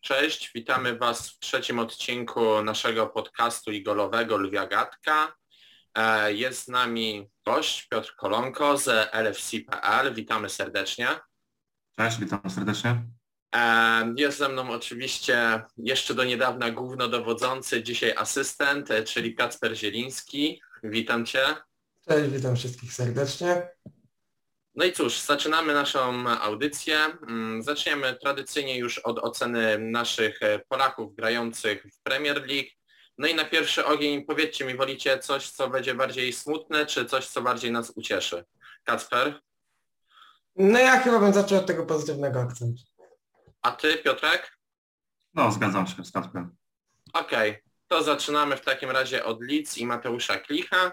Cześć, witamy Was w trzecim odcinku naszego podcastu igolowego Lwia Gatka. E, jest z nami gość Piotr Kolonko z LFC.pl. Witamy serdecznie. Cześć, witam serdecznie. E, jest ze mną oczywiście jeszcze do niedawna głównodowodzący, dzisiaj asystent, e, czyli Kacper Zieliński. Witam Cię. Cześć, witam wszystkich serdecznie. No i cóż, zaczynamy naszą audycję. Mm, zaczniemy tradycyjnie już od oceny naszych e, Polaków grających w Premier League. No i na pierwszy ogień powiedzcie mi, wolicie coś, co będzie bardziej smutne, czy coś, co bardziej nas ucieszy? Kacper? No ja chyba bym zaczął od tego pozytywnego akcentu. A ty, Piotrek? No, zgadzam się z Kacprem. Okej, okay. to zaczynamy w takim razie od Leeds i Mateusza Klicha.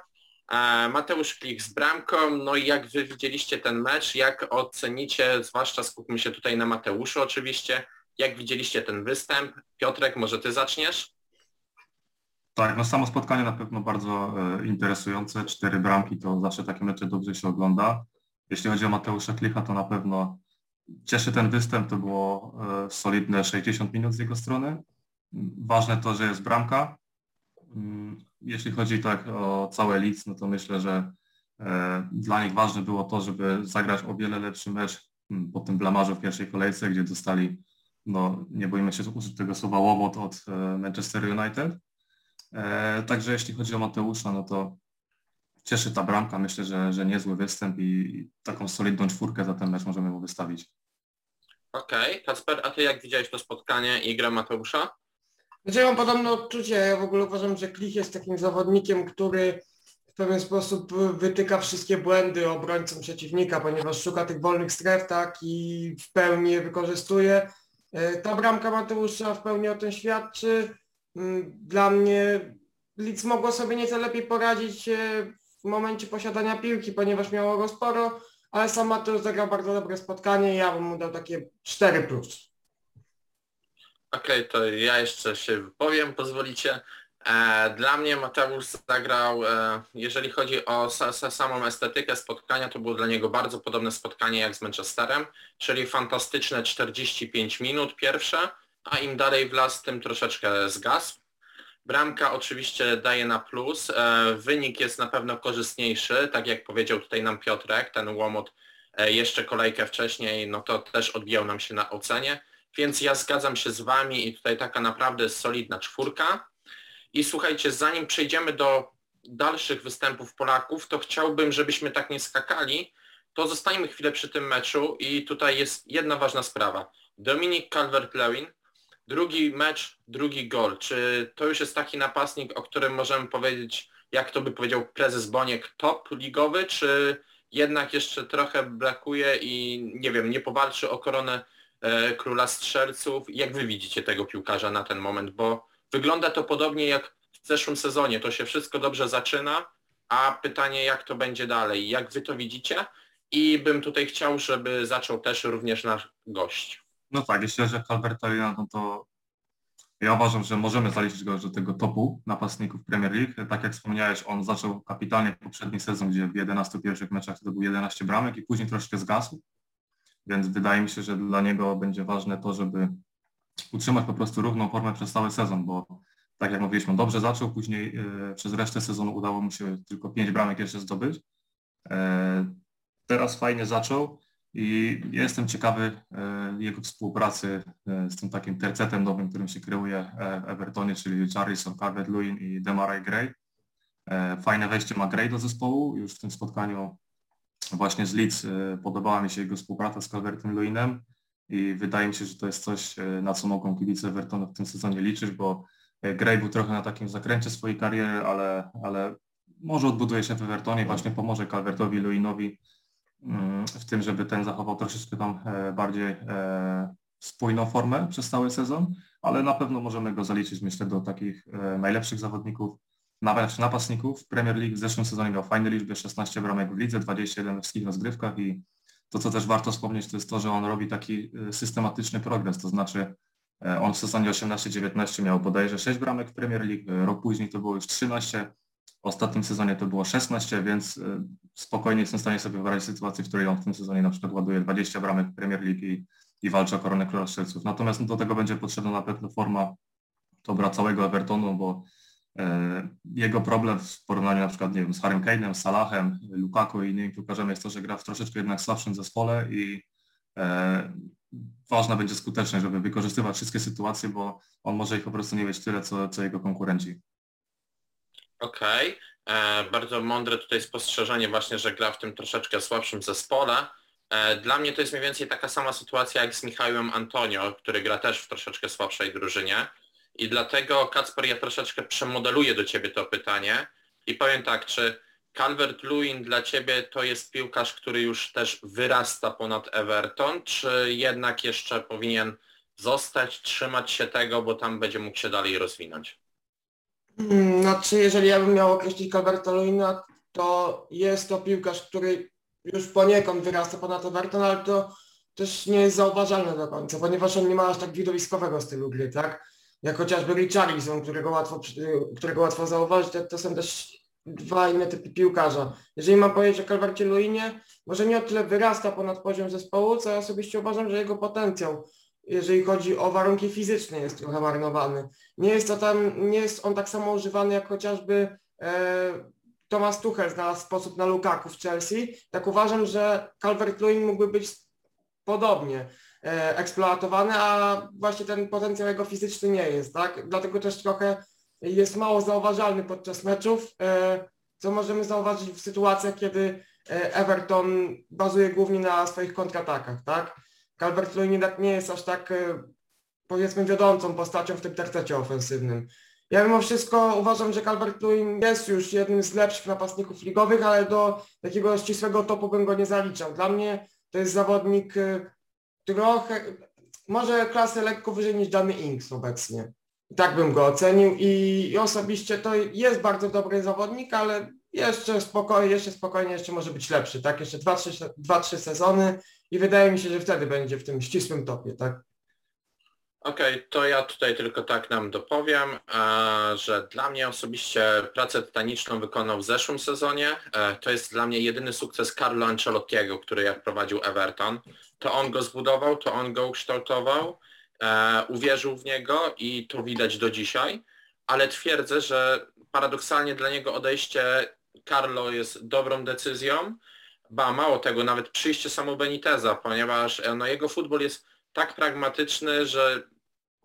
E, Mateusz Klich z bramką, no i jak wy widzieliście ten mecz, jak ocenicie, zwłaszcza skupmy się tutaj na Mateuszu oczywiście, jak widzieliście ten występ? Piotrek, może ty zaczniesz? Tak, no samo spotkanie na pewno bardzo e, interesujące. Cztery bramki to zawsze takie mecze dobrze się ogląda. Jeśli chodzi o Mateusza Klicha, to na pewno cieszy ten występ. To było e, solidne 60 minut z jego strony. Ważne to, że jest bramka. Jeśli chodzi tak o całe Leeds, no to myślę, że e, dla nich ważne było to, żeby zagrać o wiele lepszy mecz mm, po tym blamarzu w pierwszej kolejce, gdzie dostali, no nie boimy się użyć tego słowa łomot od e, Manchester United. E, także jeśli chodzi o Mateusza, no to cieszy ta bramka. Myślę, że, że niezły występ i taką solidną czwórkę za ten mecz możemy mu wystawić. Okej, okay. Kasper, a ty jak widziałeś to spotkanie i grę Mateusza? Znaczy ja mam podobne odczucie, ja w ogóle uważam, że Klich jest takim zawodnikiem, który w pewien sposób wytyka wszystkie błędy obrońcom przeciwnika, ponieważ szuka tych wolnych stref, tak, i w pełni je wykorzystuje. E, ta bramka Mateusza w pełni o tym świadczy. Mm, dla mnie Lidz mogło sobie nieco lepiej poradzić e, w momencie posiadania piłki, ponieważ miało go sporo, ale sam Mateusz zagrał bardzo dobre spotkanie ja bym mu dał takie 4+. Plus. Okej, okay, to ja jeszcze się wypowiem, pozwolicie. E, dla mnie Mateusz zagrał, e, jeżeli chodzi o samą estetykę spotkania, to było dla niego bardzo podobne spotkanie jak z Manchesterem, czyli fantastyczne 45 minut pierwsze, a im dalej w las, tym troszeczkę zgasł. Bramka oczywiście daje na plus, e, wynik jest na pewno korzystniejszy, tak jak powiedział tutaj nam Piotrek, ten łomot jeszcze kolejkę wcześniej, no to też odbijał nam się na ocenie. Więc ja zgadzam się z Wami i tutaj taka naprawdę solidna czwórka. I słuchajcie, zanim przejdziemy do dalszych występów Polaków, to chciałbym, żebyśmy tak nie skakali, to zostańmy chwilę przy tym meczu i tutaj jest jedna ważna sprawa. Dominik Calvert-Lewin, drugi mecz, drugi gol. Czy to już jest taki napastnik, o którym możemy powiedzieć, jak to by powiedział prezes Boniek, top ligowy, czy jednak jeszcze trochę brakuje i nie wiem, nie powalczy o koronę króla strzelców. Jak wy widzicie tego piłkarza na ten moment? Bo wygląda to podobnie jak w zeszłym sezonie. To się wszystko dobrze zaczyna, a pytanie jak to będzie dalej? Jak wy to widzicie? I bym tutaj chciał, żeby zaczął też również nasz gość. No tak, jeśli chodzi o Calverta no to ja uważam, że możemy zaliczyć go do tego topu napastników Premier League. Tak jak wspomniałeś, on zaczął kapitalnie poprzedni sezon, gdzie w 11 pierwszych meczach to był 11 bramek i później troszkę zgasł. Więc wydaje mi się, że dla niego będzie ważne to, żeby utrzymać po prostu równą formę przez cały sezon, bo tak jak mówiliśmy, dobrze zaczął, później e, przez resztę sezonu udało mu się tylko pięć bramek jeszcze zdobyć. E, teraz fajnie zaczął i jestem ciekawy e, jego współpracy z tym takim tercetem nowym, którym się kreuje w Evertonie, czyli Jarrison, Calvert-Lewin i Demarai Gray. Fajne wejście ma Gray do zespołu, już w tym spotkaniu właśnie z Leeds y, podobała mi się jego współpraca z Calvertem Lewinem i wydaje mi się, że to jest coś, y, na co mogą kibice Evertonu w tym sezonie liczyć, bo y, Gray był trochę na takim zakręcie swojej kariery, ale, ale może odbuduje się w Evertonie i właśnie pomoże Calvertowi Lewinowi mm, w tym, żeby ten zachował troszeczkę tam e, bardziej e, spójną formę przez cały sezon, ale na pewno możemy go zaliczyć myślę do takich e, najlepszych zawodników nawet napastników. W Premier League w zeszłym sezonie miał fajne liczby, 16 bramek w lidze, 21 we wszystkich rozgrywkach i to, co też warto wspomnieć, to jest to, że on robi taki y, systematyczny progres, to znaczy e, on w sezonie 18-19 miał bodajże 6 bramek w Premier League, e, rok później to było już 13, w ostatnim sezonie to było 16, więc y, spokojnie jestem w stanie sobie wyobrazić sytuację, w której on w tym sezonie na przykład ładuje 20 bramek w Premier League i i walczy o koronę króla strzelców. Natomiast do tego będzie potrzebna na pewno forma dobra całego Evertonu, bo e, jego problem w porównaniu na przykład nie wiem, z Harrym Kane'em, Salahem, Lukaku i innymi piłkarzami jest to, że gra w troszeczkę jednak słabszym zespole i e, ważna będzie skuteczność, żeby wykorzystywać wszystkie sytuacje, bo on może ich po prostu nie mieć tyle, co, co jego konkurenci. Okej, okay. bardzo mądre tutaj spostrzeżenie właśnie, że gra w tym troszeczkę słabszym zespole. E, dla mnie to jest mniej więcej taka sama sytuacja jak z Michałem Antonio, który gra też w troszeczkę słabszej drużynie. I dlatego, Kacper, ja troszeczkę przemodeluję do Ciebie to pytanie i powiem tak, czy Calvert-Lewin dla Ciebie to jest piłkarz, który już też wyrasta ponad Everton, czy jednak jeszcze powinien zostać, trzymać się tego, bo tam będzie mógł się dalej rozwinąć? Hmm, znaczy, jeżeli ja bym miał określić Calvert-Lewina, to jest to piłkarz, który już poniekąd wyrasta ponad Everton, ale to też nie jest zauważalne do końca, ponieważ on nie ma aż tak widowiskowego stylu gry, tak? Jak chociażby Richarlison, którego łatwo, którego łatwo zauważyć, to, są też dwa inne typy piłkarza. Jeżeli mam powiedzieć o Calvercie Luinie, może nie o tyle wyrasta ponad poziom zespołu, co ja osobiście uważam, że jego potencjał, jeżeli chodzi o warunki fizyczne, jest trochę marnowany. Nie jest to tam, nie jest on tak samo używany jak chociażby e, Thomas Tuchel znalazł sposób na Lukaku w Chelsea, tak uważam, że Calvert-Lewin mógłby być podobnie eksploatowany, a właśnie ten potencjał jego fizyczny nie jest, tak? Dlatego też trochę jest mało zauważalny podczas meczów, e, co możemy zauważyć w sytuacjach, kiedy e, Everton bazuje głównie na swoich kontratakach, tak? Calvert-Lewin jednak nie jest aż tak e, powiedzmy wiodącą postacią w tym tercecie ofensywnym. Ja mimo wszystko uważam, że Calvert Lewin jest już jednym z lepszych napastników ligowych, ale do takiego ścisłego topu bym go nie zaliczał. Dla mnie to jest zawodnik trochę, może klasę lekko wyżej niż Danny Inks obecnie. Tak bym go ocenił i, i osobiście to jest bardzo dobry zawodnik, ale jeszcze spokojnie, jeszcze spokojnie, jeszcze może być lepszy, tak? Jeszcze 2-3 sezony i wydaje mi się, że wtedy będzie w tym ścisłym topie, tak? Okej, okay, to ja tutaj tylko tak nam dopowiem, że dla mnie osobiście pracę tytaniczną wykonał w zeszłym sezonie. E, to jest dla mnie jedyny sukces Carlo Ancelottiego, który jak prowadził Everton. To on go zbudował, to on go ukształtował, e, uwierzył w niego i to widać do dzisiaj, ale twierdzę, że paradoksalnie dla niego odejście Carlo jest dobrą decyzją, ba mało tego, nawet przyjście samo Beniteza, ponieważ e, no, jego futbol jest tak pragmatyczny, że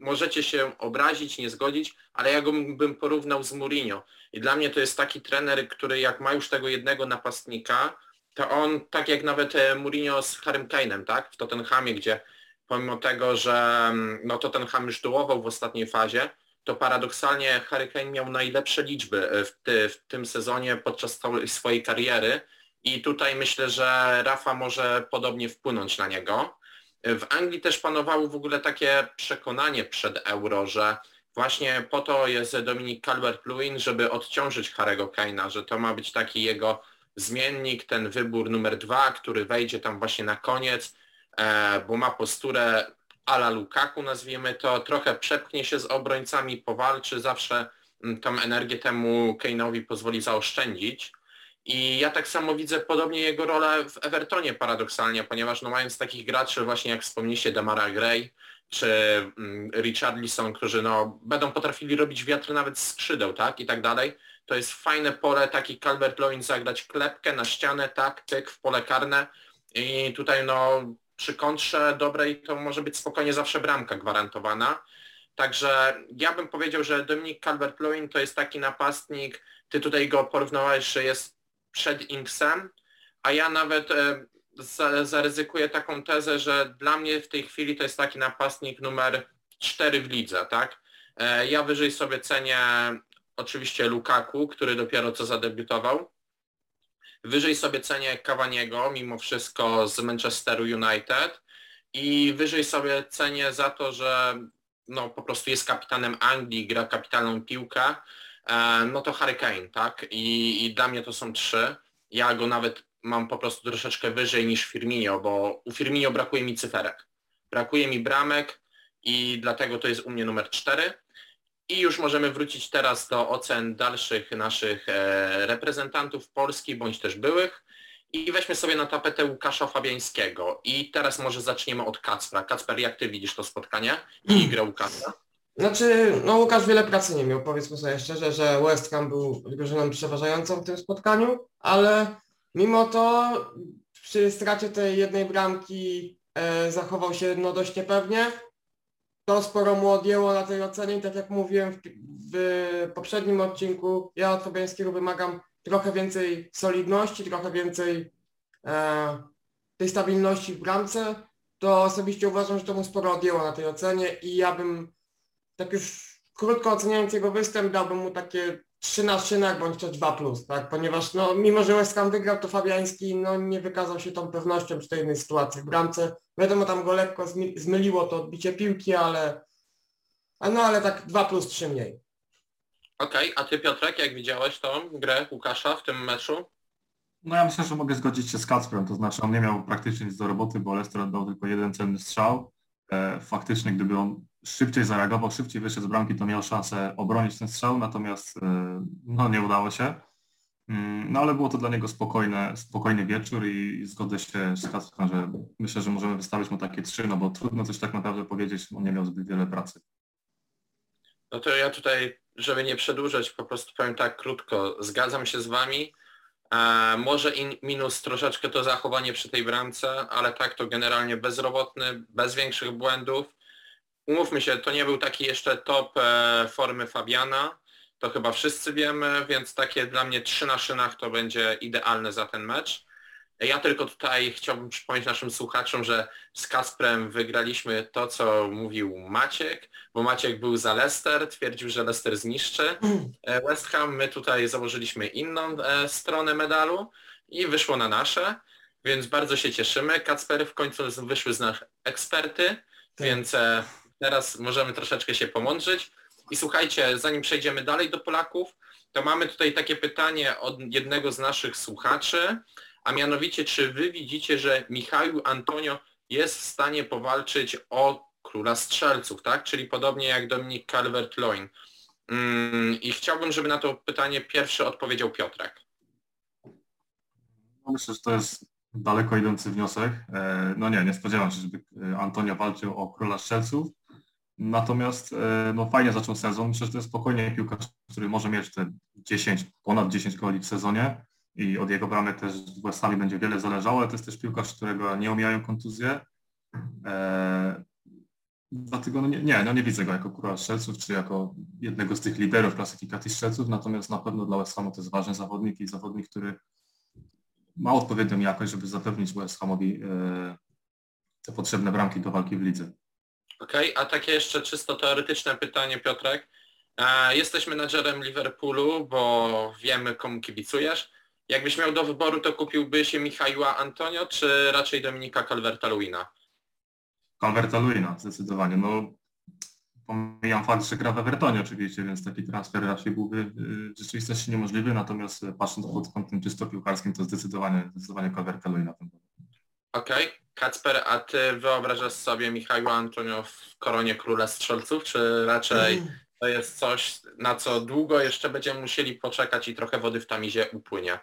możecie się obrazić, nie zgodzić, ale ja go bym porównał z Mourinho. I dla mnie to jest taki trener, który jak ma już tego jednego napastnika, to on, tak jak nawet e, Mourinho z Harrym Kane'em, tak, w Tottenhamie, gdzie pomimo tego, że mm, no Tottenham już dołował w ostatniej fazie, to paradoksalnie Harry Kane miał najlepsze liczby e, w, ty, w tym sezonie podczas całej swojej kariery i tutaj myślę, że Rafa może podobnie wpłynąć na niego. W Anglii też panowało w ogóle takie przekonanie przed euro, że właśnie po to jest Dominik Calvert-Lewin, żeby odciążyć Harego Kane'a, że to ma być taki jego zmiennik, ten wybór numer dwa, który wejdzie tam właśnie na koniec, e, bo ma posturę ala Lukaku, nazwijmy to, trochę przepchnie się z obrońcami, powalczy, zawsze mm, tą energię temu Kane'owi pozwoli zaoszczędzić. I ja tak samo widzę podobnie jego rolę w Evertonie paradoksalnie, ponieważ no mając takich graczy właśnie jak wspomnieliście Damara Gray czy mm, Richarlison, którzy no będą potrafili robić wiatr nawet z skrzydeł, tak, i tak dalej, to jest fajne pole, taki Calvert Lewin zagrać klepkę na ścianę, tak, tyk w pole karne i tutaj no przy kontrze dobrej to może być spokojnie zawsze bramka gwarantowana. Także ja bym powiedział, że Dominik Calvert-Lewin to jest taki napastnik, ty tutaj go porównałeś, że jest przed Inksem, a ja nawet e, zaryzykuję taką tezę, że dla mnie w tej chwili to jest taki napastnik numer 4 w lidze, tak? E, ja wyżej sobie cenię oczywiście Lukaku, który dopiero co zadebiutował. Wyżej sobie cenię Cavaniego, mimo wszystko z Manchesteru United i wyżej sobie cenię za to, że no, po prostu jest kapitanem Anglii, gra kapitalną piłkę, no to Harry Kane, tak? I, I dla mnie to są trzy. Ja go nawet mam po prostu troszeczkę wyżej niż Firmino, bo u Firmino brakuje mi cyferek. Brakuje mi bramek i dlatego to jest u mnie numer cztery. I już możemy wrócić teraz do ocen dalszych naszych e, reprezentantów Polski bądź też byłych. I weźmy sobie na tapetę Łukasza Fabiańskiego. I teraz może zaczniemy od Kacpra. Kacper, jak ty widzisz to spotkanie i grę Łukasza? Znaczy, no Łukasz wiele pracy nie miał, powiedzmy sobie szczerze, że West Ham był drużyną przeważającą w tym spotkaniu, ale mimo to przy stracie tej jednej bramki e, zachował się no dość niepewnie. To sporo mu odjęło na tej ocenie i tak jak mówiłem w, w poprzednim odcinku, ja od Fabiańskiego wymagam trochę więcej solidności, trochę więcej e, tej stabilności w bramce, to osobiście uważam, że to mu sporo odjęło na tej ocenie i ja bym tak już krótko oceniając jego występ, dałbym mu takie 3 na szynach bądź też 2 plus, tak? Ponieważ no, mimo że West Ham wygrał, to Fabiański no, nie wykazał się tą pewnością przy tej jednej sytuacji w bramce. Wiadomo, tam go lekko zmy, zmyliło to odbicie piłki, ale a no ale tak 2 plus 3 mniej. Okej, a ty Piotrek, jak widziałeś tą grę Łukasza w tym meczu? No ja myślę, że mogę zgodzić się z Kacprem, to znaczy on nie miał praktycznie nic do roboty, bo Leicester dał tylko jeden cenny strzał. E, faktycznie gdyby on szybciej zareagował, szybciej wyszedł z bramki, to miał szansę obronić ten strzał, natomiast e, no nie udało się. Mm, no ale było to dla niego spokojne, spokojny wieczór i zgodzę się z Kacprem, że myślę, że możemy wystawić mu takie trzy, no bo trudno coś tak naprawdę powiedzieć, on nie miał zbyt wiele pracy. No to ja tutaj, żeby nie przedłużać, po prostu powiem tak krótko. Zgadzam się z wami. E, może in, minus troszeczkę to zachowanie przy tej bramce, ale tak to generalnie bezrobotny, bez większych błędów. Umówmy się, to nie był taki jeszcze top e, formy Fabiana, to chyba wszyscy wiemy, więc takie dla mnie trzy na szynach to będzie idealne za ten mecz. Ja tylko tutaj chciałbym przypomnieć naszym słuchaczom, że z Kasprem wygraliśmy to, co mówił Maciek, bo Maciek był za Leicester, twierdził, że Leicester zniszczy e, West Ham. My tutaj założyliśmy inną e, stronę medalu i wyszło na nasze, więc bardzo się cieszymy. Kacpery w końcu wyszły z nas eksperty, tak. więc teraz możemy troszeczkę się pomądrzyć. I słuchajcie, zanim przejdziemy dalej do Polaków, to mamy tutaj takie pytanie od jednego z naszych słuchaczy a mianowicie czy wy widzicie, że Michał Antonio jest w stanie powalczyć o króla strzelców, tak? Czyli podobnie jak Dominik Calvert-Lewin. Mm, I chciałbym, żeby na to pytanie pierwszy odpowiedział Piotrek. No myślę, że to jest daleko idący wniosek. E, no nie, nie spodziewam się, żeby e, Antonio walczył o króla strzelców. Natomiast e, no fajnie zaczął sezon. Myślę, że to jest spokojnie piłkarz, który może mieć te 10, ponad 10 goli w sezonie i od jego bramek też w West będzie wiele zależało, ale to jest też piłkarz, którego nie omijają kontuzje. Eee, dlatego no nie, nie, no nie widzę go jako króla strzelców, czy jako jednego z tych liderów klasyfikacji strzelców, natomiast na pewno dla West Hamu to jest ważny zawodnik i zawodnik, który ma odpowiednią jakość, żeby zapewnić West Hamowi e, te potrzebne bramki do walki w lidze. Okej, okay, a takie jeszcze czysto teoretyczne pytanie, Piotrek. E, jesteś menedżerem Liverpoolu, bo wiemy komu kibicujesz. Jakbyś miał do wyboru, to kupiłby się Michała Antonio, czy raczej Dominika Calverta-Lewina? Calverta-Lewina, zdecydowanie. No, pomijam fakt, że gra w Evertonie oczywiście, więc taki transfer raczej byłby y, w rzeczywistości niemożliwy, natomiast patrząc pod kątem czysto piłkarskim, to zdecydowanie, zdecydowanie Calverta-Lewina. Okej. Okay. Kacper, a ty wyobrażasz sobie Michała Antonio w koronie króla strzelców, czy raczej to jest coś, na co długo jeszcze będziemy musieli poczekać i trochę wody w tamizie upłynie?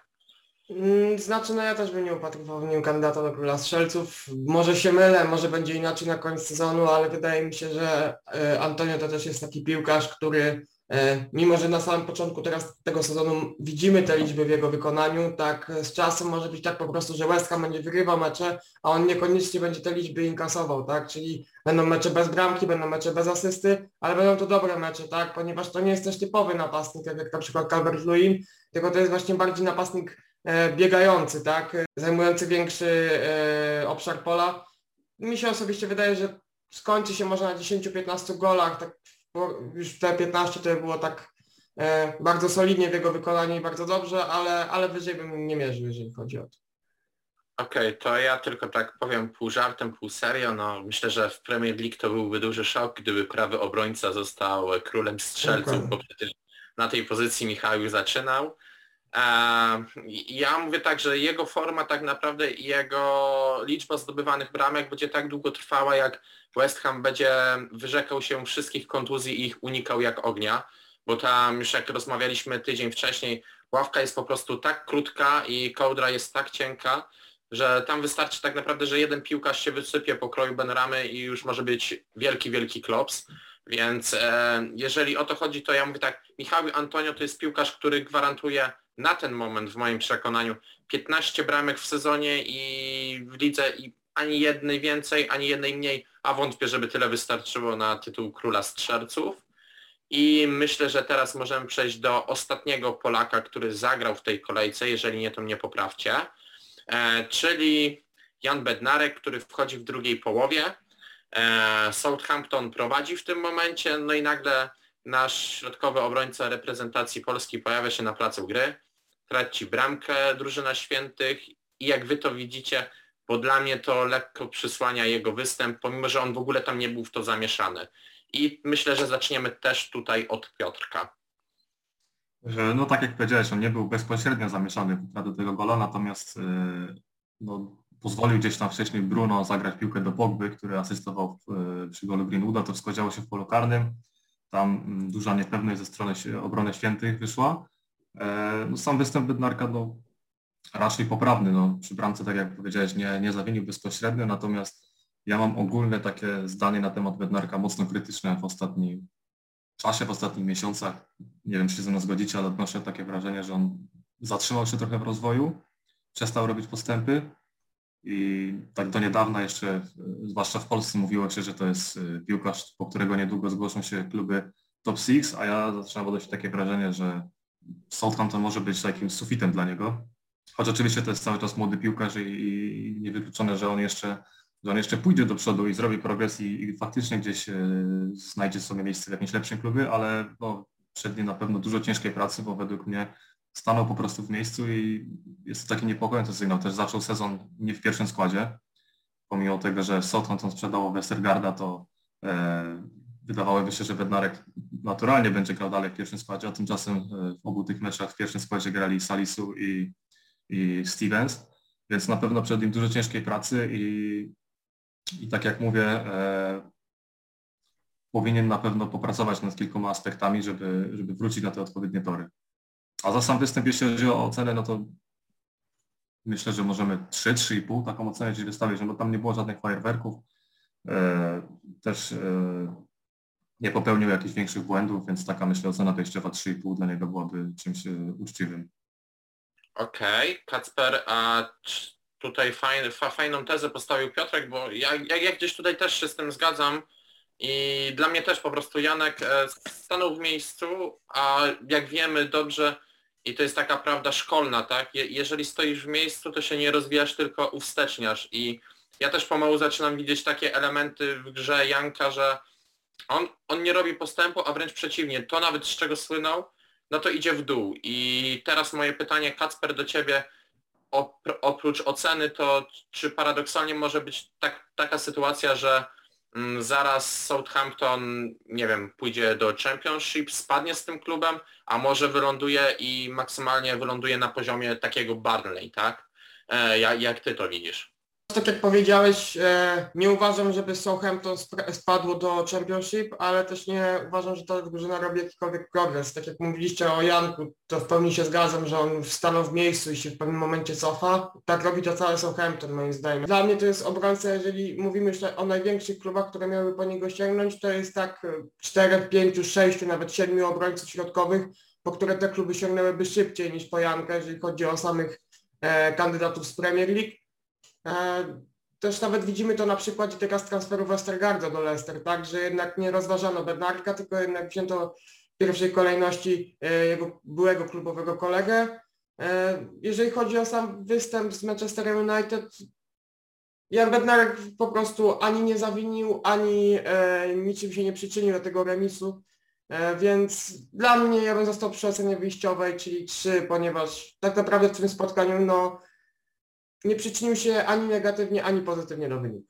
Mm, znaczy, no ja też bym nie upatrywał w nim kandydata do króla strzelców. Może się mylę, może będzie inaczej na koniec sezonu, ale wydaje mi się, że e, Antonio to też jest taki piłkarz, który mimo, że na samym początku teraz tego sezonu widzimy te liczby w jego wykonaniu, tak z czasem może być tak po prostu, że West będzie wygrywał mecze, a on niekoniecznie będzie te liczby inkasował, tak? Czyli będą mecze bez bramki, będą mecze bez asysty, ale będą to dobre mecze, tak? Ponieważ to nie jest też typowy napastnik, jak, jak na przykład Calvert-Lewin, tylko to jest właśnie bardziej napastnik E, biegający, tak, zajmujący większy e, obszar pola. Mi się osobiście wydaje, że skończy się może na 10-15 golach, tak już te 15 to było tak e, bardzo solidnie w jego wykonaniu i bardzo dobrze, ale, ale wyżej bym nie mierzył, jeżeli chodzi o to. Okej, okay, to ja tylko tak powiem pół żartem, pół serio. No, myślę, że w Premier League to byłby duży szok, gdyby prawy obrońca został królem strzelców, bo przecież na tej pozycji Michał zaczynał. Ja mówię tak, że jego forma tak naprawdę i jego liczba zdobywanych bramek będzie tak długo trwała, jak West Ham będzie wyrzekał się wszystkich kontuzji i ich unikał jak ognia, bo tam już jak rozmawialiśmy tydzień wcześniej, ławka jest po prostu tak krótka i kołdra jest tak cienka, że tam wystarczy tak naprawdę, że jeden piłkarz się wysypie po kroju Benramy i już może być wielki, wielki klops. Więc e, jeżeli o to chodzi, to ja mówię tak, Michał Antonio to jest piłkarz, który gwarantuje na ten moment w moim przekonaniu 15 bramek w sezonie i w lidze i ani jednej więcej, ani jednej mniej, a wątpię, żeby tyle wystarczyło na tytuł króla strzelców. I myślę, że teraz możemy przejść do ostatniego Polaka, który zagrał w tej kolejce, jeżeli nie, to mnie poprawcie, e, czyli Jan Bednarek, który wchodzi w drugiej połowie. E, Southampton prowadzi w tym momencie, no i nagle nasz środkowy obrońca reprezentacji Polski pojawia się na placu gry, traci bramkę drużyna świętych i jak wy to widzicie, bo dla mnie to lekko przysłania jego występ, pomimo że on w ogóle tam nie był w to zamieszany. I myślę, że zaczniemy też tutaj od Piotrka. No tak jak powiedziałeś, on nie był bezpośrednio zamieszany do tego gola, natomiast y, no, pozwolił gdzieś tam wcześniej Bruno zagrać piłkę do Pogby, który asystował y, przy golu Greenwooda, to wskodziało się w polu karnym. Tam mm, duża niepewność ze strony obrony świętych wyszła. E, no, sam występ Bednarka no, raczej poprawny. No, przy bramce, tak jak powiedziałeś, nie, nie zawinił bezpośrednio, natomiast ja mam ogólne takie zdanie na temat Bednarka mocno krytyczne w ostatnim czasie, w ostatnich miesiącach. Nie wiem, czy się ze mną zgodzicie, ale odnoszę takie wrażenie, że on zatrzymał się trochę w rozwoju, przestał robić postępy i tak do niedawna jeszcze, zwłaszcza w Polsce mówiło się, że to jest y, piłkarz, po którego niedługo zgłoszą się kluby top 6, a ja zaczynam odnosić takie wrażenie, że Southampton może być takim sufitem dla niego. Choć oczywiście to jest cały czas młody piłkarz i, i niewykluczone, że on jeszcze że on jeszcze pójdzie do przodu i zrobi progres i, i faktycznie gdzieś e, znajdzie sobie miejsce w jakimś lepszym klubie, ale no, przed nim na pewno dużo ciężkiej pracy, bo według mnie stanął po prostu w miejscu i jest to taki niepokojący sygnał. Też zaczął sezon nie w pierwszym składzie, pomimo tego, że Southampton sprzedało Westergarda, to e, wydawałoby się, że Bednarek naturalnie będzie grał dalej w pierwszym składzie, a tymczasem e, w obu tych meczach w pierwszym składzie grali Salisu i, i Stevens, więc na pewno przed nim dużo ciężkiej pracy i i tak jak mówię, e, powinien na pewno popracować nad kilkoma aspektami, żeby, żeby wrócić na te odpowiednie tory. A za sam występ, jeśli chodzi o ocenę, no to myślę, że możemy 3, 3,5 taką ocenę gdzieś wystawić, no bo tam nie było żadnych fajerwerków. E, też e, nie popełnił jakichś większych błędów, więc taka myślę ocena wejściowa 3,5 dla niego byłaby czymś e, uczciwym. Okej, okay. Kacper, a tutaj fajny, fa, fajną tezę postawił Piotrek, bo ja, ja, ja gdzieś tutaj też się z tym zgadzam i dla mnie też po prostu Janek e, stanął w miejscu, a jak wiemy dobrze i to jest taka prawda szkolna, tak? Je, jeżeli stoisz w miejscu, to się nie rozwijasz, tylko uwsteczniasz i ja też pomału zaczynam widzieć takie elementy w grze Janka, że on, on nie robi postępu, a wręcz przeciwnie, to nawet z czego słynął, no to idzie w dół. I teraz moje pytanie, Kacper, do Ciebie, oprócz oceny, to czy paradoksalnie może być tak, taka sytuacja, że mm, zaraz Southampton, nie wiem, pójdzie do Championship, spadnie z tym klubem, a może wyląduje i maksymalnie wyląduje na poziomie takiego Barnley, tak? E, jak, jak ty to widzisz? Tak jak powiedziałeś, e, nie uważam, żeby Southampton spadło do Championship, ale też nie uważam, że ta drużyna robi jakikolwiek progres. Tak jak mówiliście o Janku, to w pełni się zgadzam, że on stanął w miejscu i się w pewnym momencie cofa. Tak robi to całe Southampton moim zdaniem. Dla mnie to jest obrońca, jeżeli mówimy o największych klubach, które miały po niego sięgnąć, to jest tak 4, 5, 6, nawet 7 obrońców środkowych, po które te kluby sięgnęłyby szybciej niż po Jankę, jeżeli chodzi o samych e, kandydatów z Premier League. E, też nawet widzimy to na przykładzie teraz transferu Westergaarda do Leicester, tak, że jednak nie rozważano Bednarka, tylko jednak wzięto w pierwszej kolejności e, jego byłego klubowego kolegę. E, jeżeli chodzi o sam występ z Manchester United, Jan Bednarek po prostu ani nie zawinił, ani niczym się nie przyczynił do tego remisu, więc dla mnie ja bym został przy ocenie wyjściowej, czyli 3, ponieważ tak naprawdę w tym spotkaniu no nie przyczynił się ani negatywnie, ani pozytywnie do wyniku.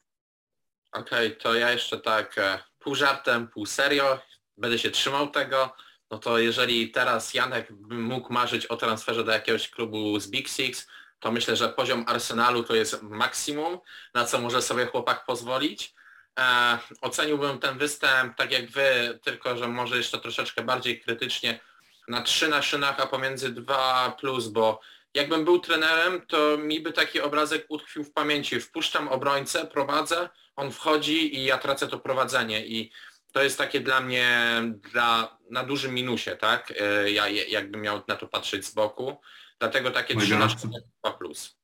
Okej, okay, to ja jeszcze tak e, pół żartem, pół serio, będę się trzymał tego. No to jeżeli teraz Janek mógł marzyć o transferze do jakiegoś klubu z Big Six, to myślę, że poziom Arsenalu to jest maksimum, na co może sobie chłopak pozwolić. E, oceniłbym ten występ tak jak wy, tylko że może jeszcze troszeczkę bardziej krytycznie na 3 na szynach, a pomiędzy 2 plus, bo jakbym był trenerem, to mi by taki obrazek utkwił w pamięci. Wpuszczam obrońcę, prowadzę, on wchodzi i ja tracę to prowadzenie i to jest takie dla mnie dla, na dużym minusie, tak? E, Ja jakbym miał na to patrzeć z boku. Dlatego takie No i 3 na biorąc- 2 plus.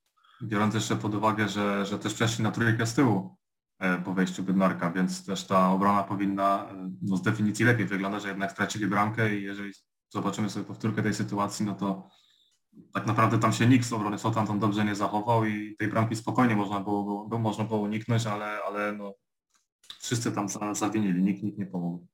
Biorąc jeszcze pod uwagę, że, że też przeszli na trójkę z tyłu e, po wejściu Bednarka, więc też ta obrona powinna e, no, z definicji lepiej wyglądać, że jednak stracili bramkę i jeżeli zobaczymy sobie powtórkę tej sytuacji, no to tak naprawdę tam się nikt z obrony Southampton dobrze nie zachował i tej bramki spokojnie można było, było, można było uniknąć, ale, ale no, wszyscy tam za, zawinili, nikt, nikt nie pomógł.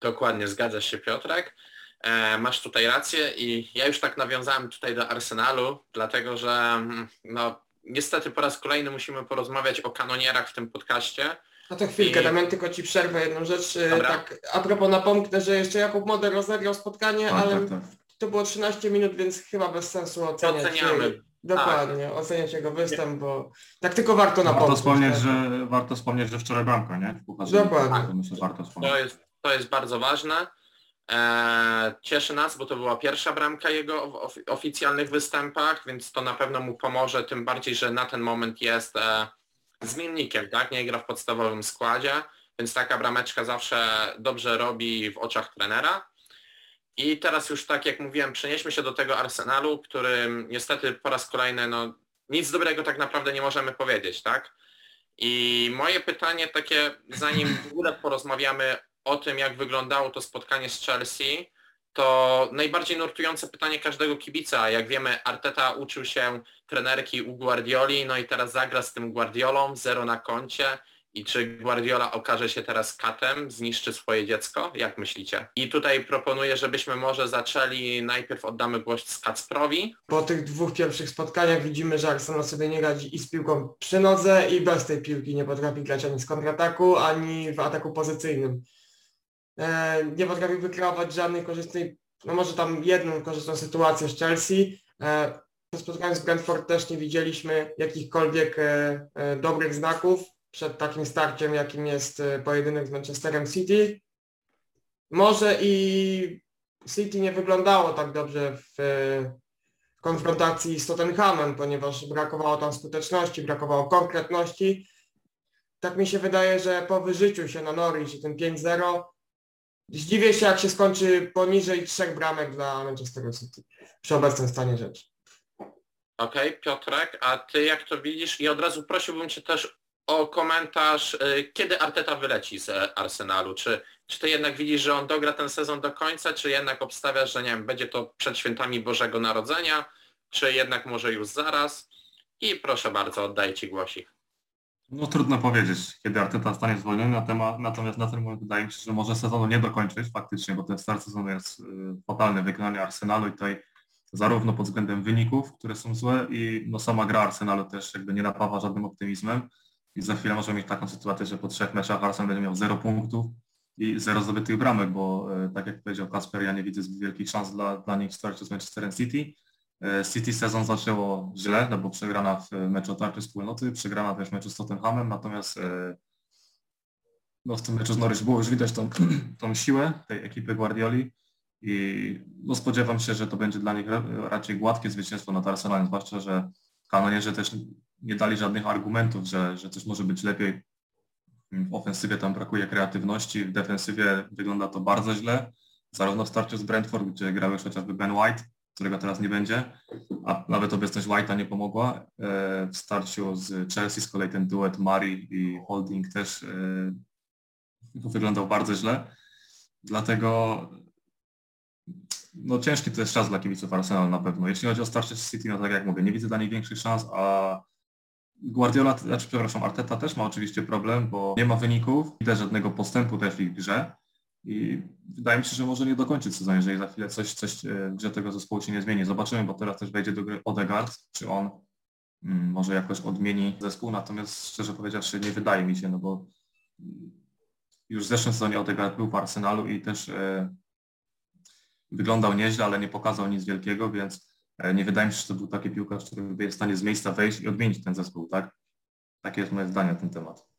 Dokładnie, zgadzasz się Piotrek. E, masz tutaj rację i ja już tak nawiązałem tutaj do Arsenalu, dlatego że mm, no, niestety po raz kolejny musimy porozmawiać o kanonierach w tym podcaście. No to chwilkę, I- Damian, tylko Ci przerwę jedną rzecz. E, Dobra. Tak, a propos napomknę, że jeszcze Jakub Moder rozegrał spotkanie, Tak, ale tak, tak. To było 13 minut, więc chyba bez sensu oceniać. Oceniamy. Dokładnie, oceniać jego występ, bo tak tylko warto napomknąć. Warto wspomnieć, tak. że, warto wspomnieć, że wczoraj bramka, nie? W Pucharze Dokładnie. To myślę, warto wspomnieć. To jest, to jest bardzo ważne. E, cieszy nas, bo to była pierwsza bramka jego w ofi- oficjalnych występach, więc to na pewno mu pomoże, tym bardziej, że na ten moment jest e, zmiennikiem, tak? Nie gra w podstawowym składzie, więc taka brameczka zawsze dobrze robi w oczach trenera. I teraz już tak jak mówiłem, przenieśmy się do tego Arsenalu, którym niestety po raz kolejny no, nic dobrego tak naprawdę nie możemy powiedzieć, tak? I moje pytanie takie, zanim w ogóle porozmawiamy o tym, jak wyglądało to spotkanie z Chelsea, to najbardziej nurtujące pytanie każdego kibica. Jak wiemy, Arteta uczył się trenerki u Guardioli, no i teraz zagra z tym Guardiolą, zero na koncie. I czy Guardiola okaże się teraz katem, zniszczy swoje dziecko? Jak myślicie? I tutaj proponuję, żebyśmy może zaczęli, najpierw oddamy głos Kacprowi. Po tych dwóch pierwszych spotkaniach widzimy, że Arsenal sobie nie radzi i z piłką przy nodze i bez tej piłki nie potrafi grać ani z kontrataku, ani w ataku pozycyjnym. E, nie potrafi wykreować żadnej korzystnej, no może tam jedną korzystną sytuację z Chelsea. E, po spotkaniu z Brentford też nie widzieliśmy jakichkolwiek e, dobrych znaków przed takim starciem, jakim jest e, pojedynek z Manchesterem City. Może i City nie wyglądało tak dobrze w e, konfrontacji z Tottenhamem, ponieważ brakowało tam skuteczności, brakowało konkretności. Tak mi się wydaje, że po wyżyciu się na Norwich i tym 5-0 zdziwię się, jak się skończy poniżej trzech bramek dla Manchesteru City przy obecnym stanie rzeczy. Okej, Piotrek, a ty jak to widzisz? I od razu prosiłbym cię też o komentarz, y, kiedy Arteta wyleci z e, Arsenalu? Czy, czy ty jednak widzisz, że on dogra ten sezon do końca, czy jednak obstawiasz, że nie wiem, będzie to przed świętami Bożego Narodzenia, czy jednak może już zaraz? I proszę bardzo, oddaję ci głosik. No trudno powiedzieć, kiedy Arteta stanie zwolniony, na temat, natomiast na ten moment wydaje mi się, że może sezonu nie dokończyć faktycznie, bo ten start sezonu jest y, fatalny w wykonaniu Arsenalu i tutaj zarówno pod względem wyników, które są złe i no sama gra Arsenalu też jakby nie napawa żadnym optymizmem i za chwilę możemy mieć taką sytuację, że po trzech meczach Arsenal będzie miał 0 punktów i zero zdobytych bramek, bo y, tak jak powiedział Kasper, ja nie widzę zbyt wielkich szans dla, dla nich w starciu z Manchesterem City. E, City sezon zaczęło źle, no bo przegrana w meczu o tarczy wspólnoty, przegrana też w meczu z Tottenhamem, natomiast e, no w tym meczu z Norwich było już widać tą, tą siłę tej ekipy Guardioli i no spodziewam się, że to będzie dla nich ra- raczej gładkie zwycięstwo nad Arsenalem, zwłaszcza, że kanonierzy też nie dali żadnych argumentów, że, że coś może być lepiej. W ofensywie tam brakuje kreatywności, w defensywie wygląda to bardzo źle, zarówno w starciu z Brentford, gdzie grał już chociażby Ben White, którego teraz nie będzie, a nawet obecność White'a nie pomogła. E, W starciu z Chelsea z kolei ten duet Mari i Holding też e, wyglądał bardzo źle. Dlatego no ciężki to jest czas dla kibiców Arsenal na pewno. Jeśli chodzi o starcie City, no tak jak mówię, nie widzę dla nich większych szans, a Guardiola, znaczy przepraszam, Arteta też ma oczywiście problem, bo nie ma wyników, widać żadnego postępu też w ich grze. I wydaje mi się, że może nie dokończyć sezonu, jeżeli za chwilę coś, coś e, w grze tego zespołu się nie zmieni. Zobaczymy, bo teraz też wejdzie do gry Odegaard, czy on mm, może jakoś odmieni zespół, natomiast szczerze powiedziawszy nie wydaje mi się, no bo mm, już w zeszłym sezonie Odegaard był w Arsenalu i też e, wyglądał nieźle, ale nie pokazał nic wielkiego, więc e, nie wydaje mi się, że to był taki piłkarz, który by jest w stanie z miejsca wejść i odmienić ten zespół, tak? Takie jest moje zdanie na ten temat.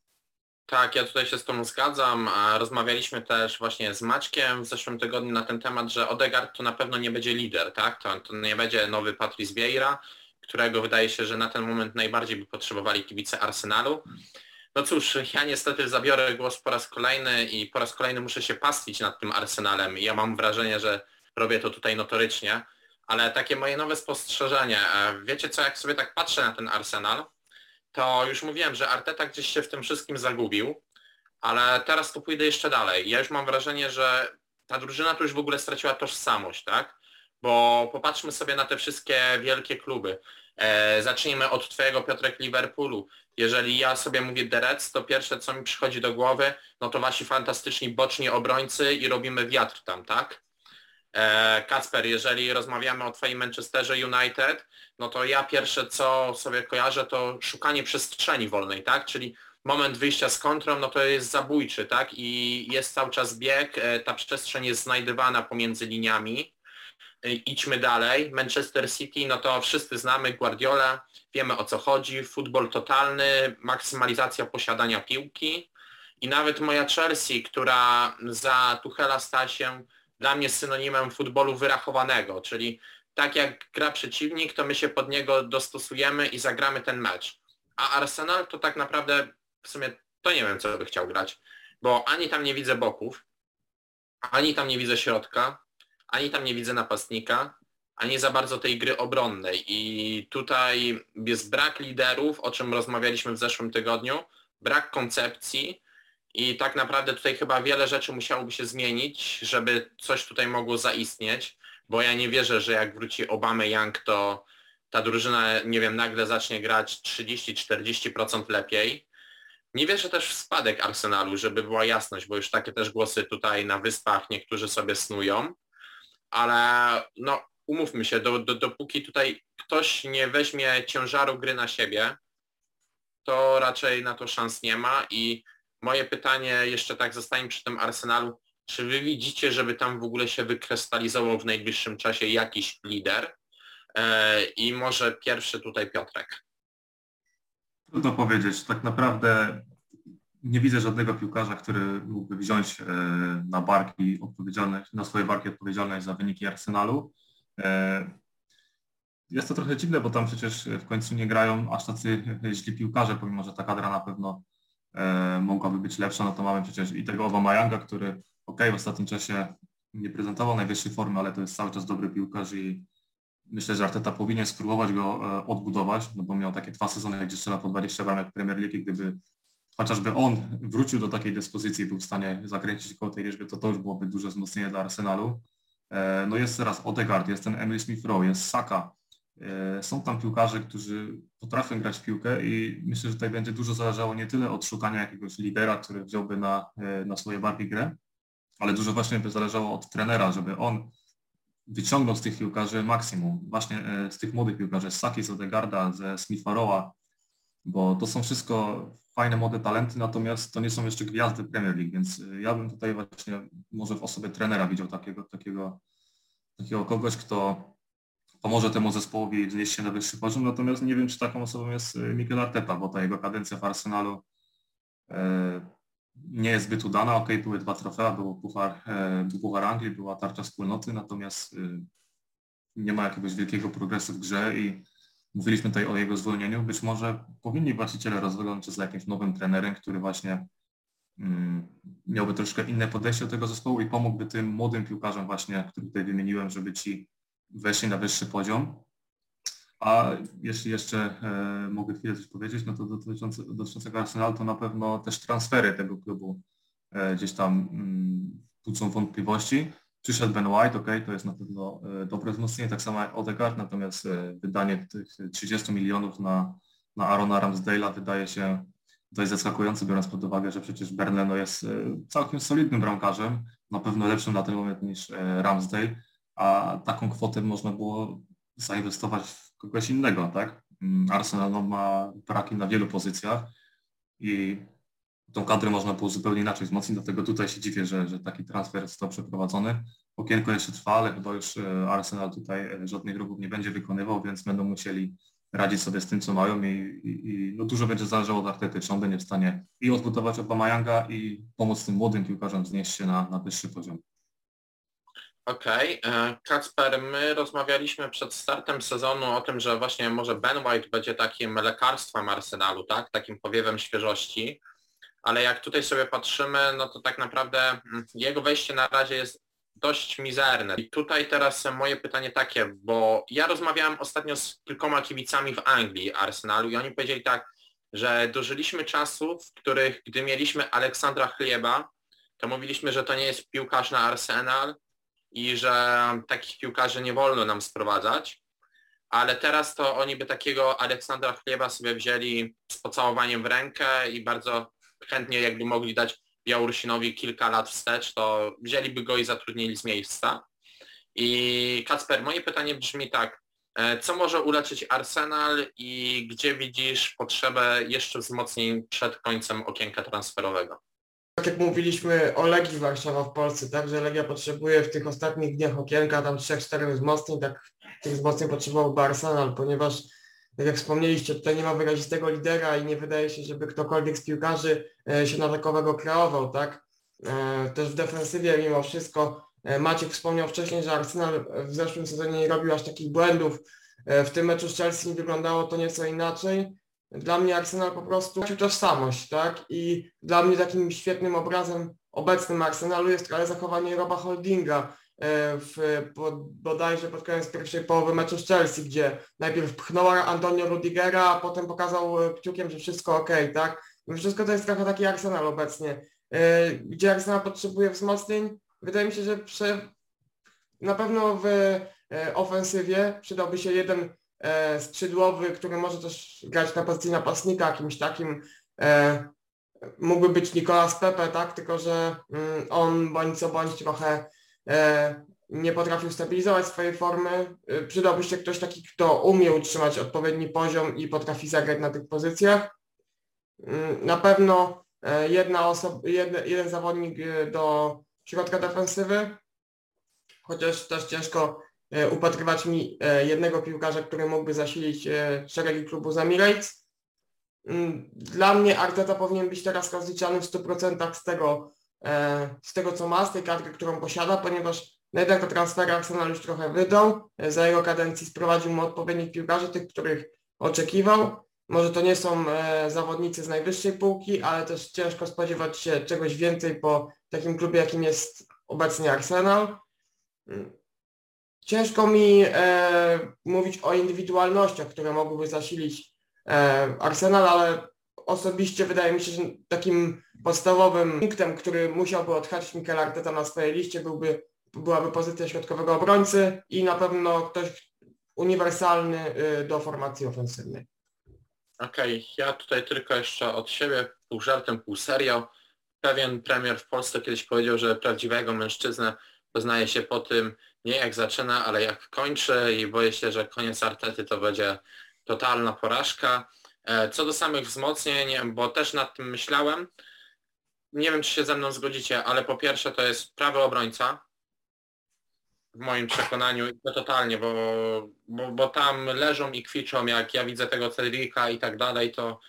Tak, ja tutaj się z Tobą zgadzam. Rozmawialiśmy też właśnie z Maćkiem w zeszłym tygodniu na ten temat, że Odegaard to na pewno nie będzie lider, tak? To, to nie będzie nowy Patrice Vieira, którego wydaje się, że na ten moment najbardziej by potrzebowali kibice Arsenalu. No cóż, ja niestety zabiorę głos po raz kolejny i po raz kolejny muszę się pastwić nad tym Arsenalem. Ja mam wrażenie, że robię to tutaj notorycznie, ale takie moje nowe spostrzeżenie. E, wiecie co, jak sobie tak patrzę na ten Arsenal, to już mówiłem, że Arteta gdzieś się w tym wszystkim zagubił, ale teraz to pójdę jeszcze dalej. Ja już mam wrażenie, że ta drużyna tu już w ogóle straciła tożsamość, tak? Bo popatrzmy sobie na te wszystkie wielkie kluby. E, zacznijmy od Twojego Piotrek Liverpoolu. Jeżeli ja sobie mówię The Reds, to pierwsze co mi przychodzi do głowy, no to wasi fantastyczni boczni obrońcy i robimy wiatr tam, tak? E, Kacper, jeżeli rozmawiamy o Twoim Manchesterze United, no to ja pierwsze co sobie kojarzę to szukanie przestrzeni wolnej, tak? Czyli moment wyjścia z kontrą, no to jest zabójczy, tak? I jest cały czas bieg, e, ta przestrzeń jest znajdywana pomiędzy liniami. E, idźmy dalej. Manchester City, no to wszyscy znamy Guardiola, wiemy o co chodzi, futbol totalny, maksymalizacja posiadania piłki. I nawet moja Chelsea, która za Tuchela stała się dla mnie synonimem futbolu wyrachowanego, czyli tak jak gra przeciwnik, to my się pod niego dostosujemy i zagramy ten mecz. A Arsenal to tak naprawdę w sumie to nie wiem, co by chciał grać, bo ani tam nie widzę boków, ani tam nie widzę środka, ani tam nie widzę napastnika, ani za bardzo tej gry obronnej. I tutaj jest brak liderów, o czym rozmawialiśmy w zeszłym tygodniu, brak koncepcji i tak naprawdę tutaj chyba wiele rzeczy musiałoby się zmienić, żeby coś tutaj mogło zaistnieć bo ja nie wierzę, że jak wróci Obama Young, to ta drużyna, nie wiem, nagle zacznie grać 30-40% lepiej. Nie wierzę też w spadek Arsenalu, żeby była jasność, bo już takie też głosy tutaj na wyspach niektórzy sobie snują, ale no umówmy się, do, do, dopóki tutaj ktoś nie weźmie ciężaru gry na siebie, to raczej na to szans nie ma i moje pytanie jeszcze tak zostanie przy tym Arsenalu, czy wy widzicie, żeby tam w ogóle się wykrystalizował w najbliższym czasie jakiś lider? E, I może pierwszy tutaj Piotrek. Trudno powiedzieć. Tak naprawdę nie widzę żadnego piłkarza, który mógłby wziąć e, na barki odpowiedzialność, na swoje barki odpowiedzialność za wyniki Arsenalu. E, jest to trochę dziwne, bo tam przecież w końcu nie grają aż tacy źli piłkarze, pomimo że ta kadra na pewno mogłaby być lepsza, no to mamy przecież i tego Mayanga, który ok, w ostatnim czasie nie prezentował najwyższej formy, ale to jest cały czas dobry piłkarz i myślę, że Arteta powinien spróbować go e, odbudować, no bo miał takie dwa sezony, gdzie strzela po 20 bramek Premier League, gdyby chociażby on wrócił do takiej dyspozycji, był w stanie zakręcić koło tej liczby, to to już byłoby duże wzmocnienie dla Arsenalu. E, no jest teraz Odegaard, jest ten Emil Smith-Rowe, jest Saka. E, są tam piłkarze, którzy potrafią grać piłkę i myślę, że tutaj będzie dużo zależało nie tyle od szukania jakiegoś lidera, który wziąłby na, na swoje barki grę, ale dużo właśnie by zależało od trenera, żeby on wyciągnął z tych piłkarzy maksimum, właśnie e, z tych młodych piłkarzy, z Saki, z Odegarda, ze Smitha bo to są wszystko fajne młode talenty, natomiast to nie są jeszcze gwiazdy Premier League, więc e, ja bym tutaj właśnie może w osobie trenera widział takiego, takiego, takiego kogoś, kto pomoże temu zespołowi wznieść się na wyższy poziom, natomiast nie wiem, czy taką osobą jest e, Mikel Arteta, bo ta jego kadencja w Arsenalu nie jest zbyt udana. Ok, były dwa trofea, był puchar, e, był puchar Anglii, była tarcza wspólnoty, natomiast y, nie ma jakiegoś wielkiego progresu w grze i mówiliśmy tutaj o jego zwolnieniu. Być może powinni właściciele rozglądać się za jakimś nowym trenerem, który właśnie mm, miałby troszkę inne podejście do tego zespołu i pomógłby tym młodym piłkarzom właśnie, których tutaj wymieniłem, żeby ci weszli na wyższy poziom. A jeśli jeszcze e, mogę chwilę coś powiedzieć, no to dotyczące, dotyczącego Arsenalu, to na pewno też transfery tego klubu e, gdzieś tam mm, budzą wątpliwości. Przyszedł Ben White, ok, to jest na pewno e, dobre wzmocnienie, tak samo jak Odegaard, natomiast wydanie tych 30 milionów na, na Arona Ramsdale'a wydaje się dość zaskakujące, biorąc pod uwagę, że przecież Bernleno jest całkiem solidnym bramkarzem, na pewno lepszym na ten moment niż Ramsdale, a taką kwotę można było zainwestować w kogoś innego, tak? Mm, Arsenal no, ma braki na wielu pozycjach i tą kadrę można było zupełnie inaczej wzmocnić, dlatego tutaj się dziwię, że, że taki transfer został przeprowadzony. Okienko jeszcze trwa, ale chyba już e, Arsenal tutaj e, żadnych ruchów nie będzie wykonywał, więc będą musieli radzić sobie z tym, co mają i, i, i no dużo będzie zależało od Artety, czy on będzie w stanie i odbudować Obamajanga i pomóc tym młodym piłkarzom znieść się na, na wyższy poziom. Okej, okay. Kacper, my rozmawialiśmy przed startem sezonu o tym, że właśnie może Ben White będzie takim lekarstwem Arsenalu, tak? Takim powiewem świeżości, ale jak tutaj sobie patrzymy, no to tak naprawdę mm, jego wejście na razie jest dość mizerne. I tutaj teraz moje pytanie takie, bo ja rozmawiałem ostatnio z kilkoma kibicami w Anglii Arsenalu i oni powiedzieli tak, że dożyliśmy czasów, w których gdy mieliśmy Aleksandra Chlieba, to mówiliśmy, że to nie jest piłkarz na Arsenal i że takich piłkarzy nie wolno nam sprowadzać, ale teraz to oni by takiego Aleksandra Chlieba sobie wzięli z pocałowaniem w rękę i bardzo chętnie jakby mogli dać Białorusinowi kilka lat wstecz, to wzięliby go i zatrudnili z miejsca. I Kacper, moje pytanie brzmi tak, e, co może uleczyć Arsenal i gdzie widzisz potrzebę jeszcze wzmocnień przed końcem okienka transferowego? Tak jak mówiliśmy o Legii Warszawa w Polsce, tak, że Legia potrzebuje w tych ostatnich dniach okienka tam 3-4 wzmocnień, tak tych wzmocnień potrzebowałby Arsenal, ponieważ tak jak wspomnieliście, tutaj nie ma wyrazistego lidera i nie wydaje się, żeby ktokolwiek z piłkarzy e, się na takowego kreował, tak? E, też w defensywie mimo wszystko e, Maciek wspomniał wcześniej, że Arsenal w zeszłym sezonie nie robił aż takich błędów. W tym meczu z Chelsea wyglądało to nieco inaczej. Dla mnie Arsenal po prostu tracił tożsamość, tak? I dla mnie takim świetnym obrazem obecnym Arsenalu jest ale zachowanie Roba Holdinga, E, w, bodajże pod koniec pierwszej połowy meczu z Chelsea, gdzie najpierw pchnął Antonio Rudigera, a potem pokazał e, kciukiem, że wszystko ok, tak? Wszystko to jest trochę taki Arsenal obecnie. E, gdzie Arsenal potrzebuje wzmocnień? Wydaje mi się, że prze... na pewno w ofensywie przydałby się jeden skrzydłowy, który może też grać na pozycji napastnika, kimś takim mógłby być Nicolas Pepe, tak? Tylko, że mm, on bądź co bądź trochę E, nie potrafił stabilizować swojej formy. E, przydałby się ktoś taki, kto umie utrzymać odpowiedni poziom i potrafi zagrać na tych pozycjach. Mm, na pewno e, jedna osoba, jeden, jeden zawodnik do środka defensywy, chociaż też ciężko upatrywać mi jednego piłkarza, który mógłby zasilić szeregi klubu z Emirates. Mm, dla mnie Arteta powinien być teraz rozliczany w 100% z tego, E, z tego co ma, z tej kadry, którą posiada, ponieważ jednak to transfer Arsenal już trochę wydał. E, za jego kadencji sprowadził mu odpowiednich piłkarzy, tych, których oczekiwał. Może to nie są e, zawodnicy z najwyższej półki, ale też ciężko spodziewać się czegoś więcej po takim klubie, jakim jest obecnie Arsenal. Ciężko mi e, mówić o indywidualnościach, które mogłyby zasilić e, Arsenal, ale osobiście wydaje mi się, że takim podstawowym punktem, który musiałby odhaczyć Mikel Arteta na swojej liście byłby, byłaby pozycja środkowego obrońcy i na pewno ktoś uniwersalny y, do formacji ofensywnej. Okej, okay. ja tutaj tylko jeszcze od siebie, pół żartem, pół serio. Pewien premier w Polsce kiedyś powiedział, że prawdziwego mężczyznę poznaje się po tym, nie jak zaczyna, ale jak kończy i boję się, że koniec Artety to będzie totalna porażka. E, co do samych wzmocnień, bo też nad tym myślałem, nie wiem czy się ze mną zgodzicie, ale po pierwsze to jest prawy obrońca, w moim przekonaniu i to totalnie, bo, bo, bo tam leżą i kwiczą, jak ja widzę tego Cedrika i tak dalej, to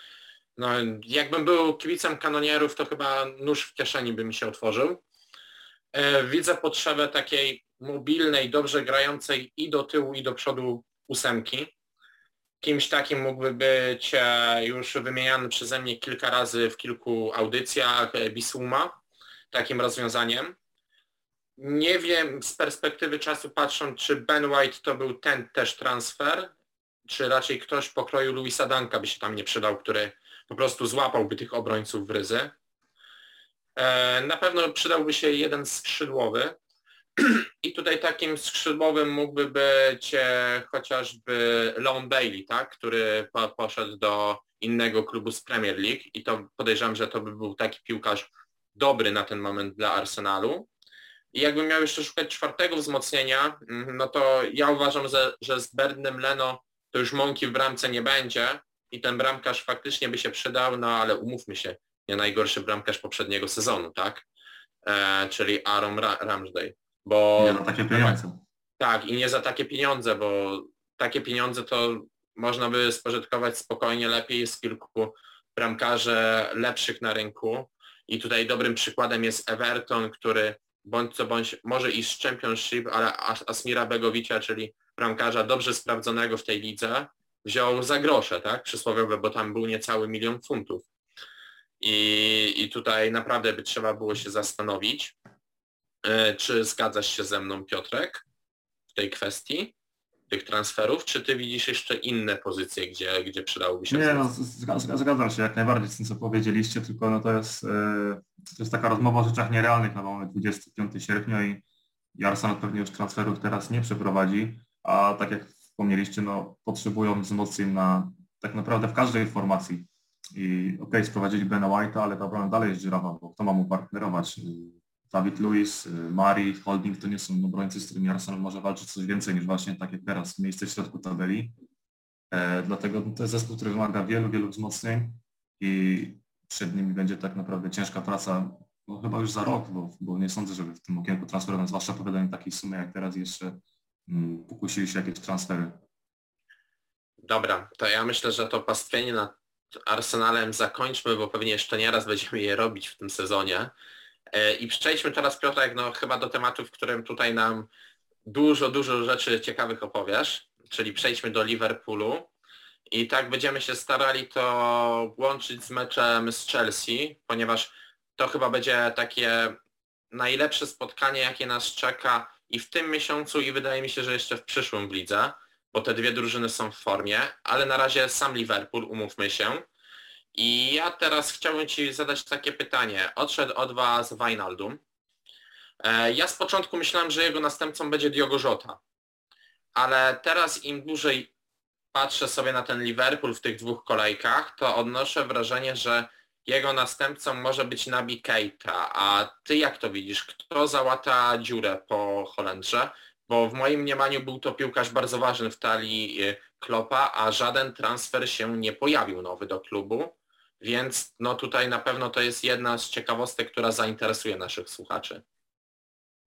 no, jakbym był kibicem kanonierów, to chyba nóż w kieszeni by mi się otworzył. E, widzę potrzebę takiej mobilnej, dobrze grającej i do tyłu, i do przodu ósemki. Kimś takim mógłby być e, już wymieniany przeze mnie kilka razy w kilku audycjach e, Bisuma, takim rozwiązaniem. Nie wiem z perspektywy czasu patrząc, czy Ben White to był ten też transfer, czy raczej ktoś pokroju Luisa Danka by się tam nie przydał, który po prostu złapałby tych obrońców w ryzy. E, na pewno przydałby się jeden skrzydłowy, i tutaj takim skrzydłowym mógłby być e, chociażby Lone Bailey, tak? który po, poszedł do innego klubu z Premier League i to podejrzewam, że to by był taki piłkarz dobry na ten moment dla Arsenalu. I jakbym miał jeszcze szukać czwartego wzmocnienia, mm, no to ja uważam, że, że z Berdnem Leno to już mąki w bramce nie będzie i ten bramkarz faktycznie by się przydał, no ale umówmy się, nie najgorszy bramkarz poprzedniego sezonu, tak? E, czyli Aaron Ra Ramsdale. Bo, nie za takie pieniądze. Tak, i nie za takie pieniądze, bo takie pieniądze to można by spożytkować spokojnie lepiej z kilku bramkarzy lepszych na rynku. I tutaj dobrym przykładem jest Everton, który bądź co bądź może iść z Championship, ale Asmira Begowicza, czyli bramkarza dobrze sprawdzonego w tej lidze, wziął za grosze, tak? Przysłowiowe, bo tam był niecały milion funtów. I, I tutaj naprawdę by trzeba było się zastanowić, czy zgadzasz się ze mną, Piotrek, w tej kwestii tych transferów, czy ty widzisz jeszcze inne pozycje, gdzie, gdzie przydałoby się... Nie, no, zgadzam się jak najbardziej z tym, co powiedzieliście, tylko no to jest, e, to jest taka rozmowa o rzeczach nierealnych, no mamy 25 sierpnia i, i Arsenal pewnie już transferów teraz nie przeprowadzi, a tak jak wspomnieliście, no potrzebują wzmocnień na tak naprawdę w każdej formacji. I okej, okay, sprowadzili Bena White'a, ale ta obrona dalej jest dziurawa, bo kto ma mu partnerować? Dawid Lewis, Mari, Holding to nie są obrońcy, z którymi Arsenal może walczyć coś więcej niż właśnie tak jak teraz, miejsce w środku tabeli. E, dlatego to jest zespół, który wymaga wielu, wielu wzmocnień i przed nimi będzie tak naprawdę ciężka praca, no chyba już za rok, bo, bo nie sądzę, żeby w tym okienku transferowym, zwłaszcza po wydaniu takiej sumy jak teraz jeszcze um, pokusili się jakieś transfery. Dobra, to ja myślę, że to pastwienie nad Arsenalem zakończmy, bo pewnie jeszcze nieraz będziemy je robić w tym sezonie. E, I przejdźmy teraz, Piotrek, no chyba do tematu, w którym tutaj nam dużo, dużo rzeczy ciekawych opowiesz, czyli przejdźmy do Liverpoolu. I tak będziemy się starali to łączyć z meczem z Chelsea, ponieważ to chyba będzie takie najlepsze spotkanie, jakie nas czeka i w tym miesiącu i wydaje mi się, że jeszcze w przyszłym w lidze, bo te dwie drużyny są w formie, ale na razie sam Liverpool, umówmy się. I ja teraz chciałbym Ci zadać takie pytanie. Odszedł od Was Wijnaldum. E, ja z początku myślałem, że jego następcą będzie Diogo Jota, ale teraz im dłużej patrzę sobie na ten Liverpool w tych dwóch kolejkach, to odnoszę wrażenie, że jego następcą może być Nabi Keita. A Ty jak to widzisz? Kto załata dziurę po Holendrze? Bo w moim mniemaniu był to piłkarz bardzo ważny w talii y, Klopa, a żaden transfer się nie pojawił nowy do klubu. Więc no tutaj na pewno to jest jedna z ciekawostek, która zainteresuje naszych słuchaczy.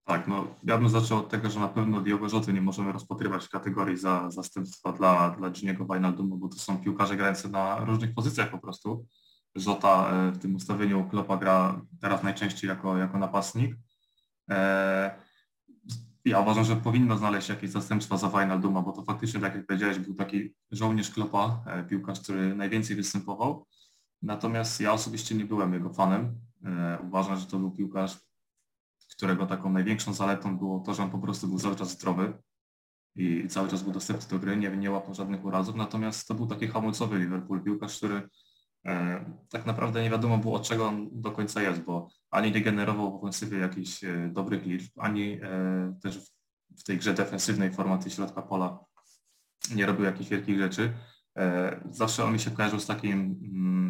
Tak, no ja bym zaczął od tego, że na pewno Diogo nie możemy rozpatrywać w kategorii za zastępstwa dla, dla Giniego Wijnaldumu, bo to są piłkarze grający na różnych pozycjach po prostu. Żota e, w tym ustawieniu Klopa gra teraz najczęściej jako, jako napastnik. E, ja uważam, że powinno znaleźć jakieś zastępstwa za Wijnalduma, bo to faktycznie, tak jak powiedziałeś, był taki żołnierz Klopa, e, piłkarz, który najwięcej występował. Natomiast ja osobiście nie byłem jego fanem. E, uważam, że to był piłkarz, którego taką największą zaletą było to, że on po prostu był cały czas zdrowy i cały czas był dostępny do gry, nie, nie łapał żadnych urazów. Natomiast to był taki hamulcowy Liverpool, piłkarz, który e, tak naprawdę nie wiadomo było od czego on do końca jest, bo ani nie generował w ofensywie jakichś e, dobrych liczb, ani też w tej grze defensywnej formacji środka pola nie robił jakichś wielkich rzeczy. Zawsze on mi się kojarzył z takim mm,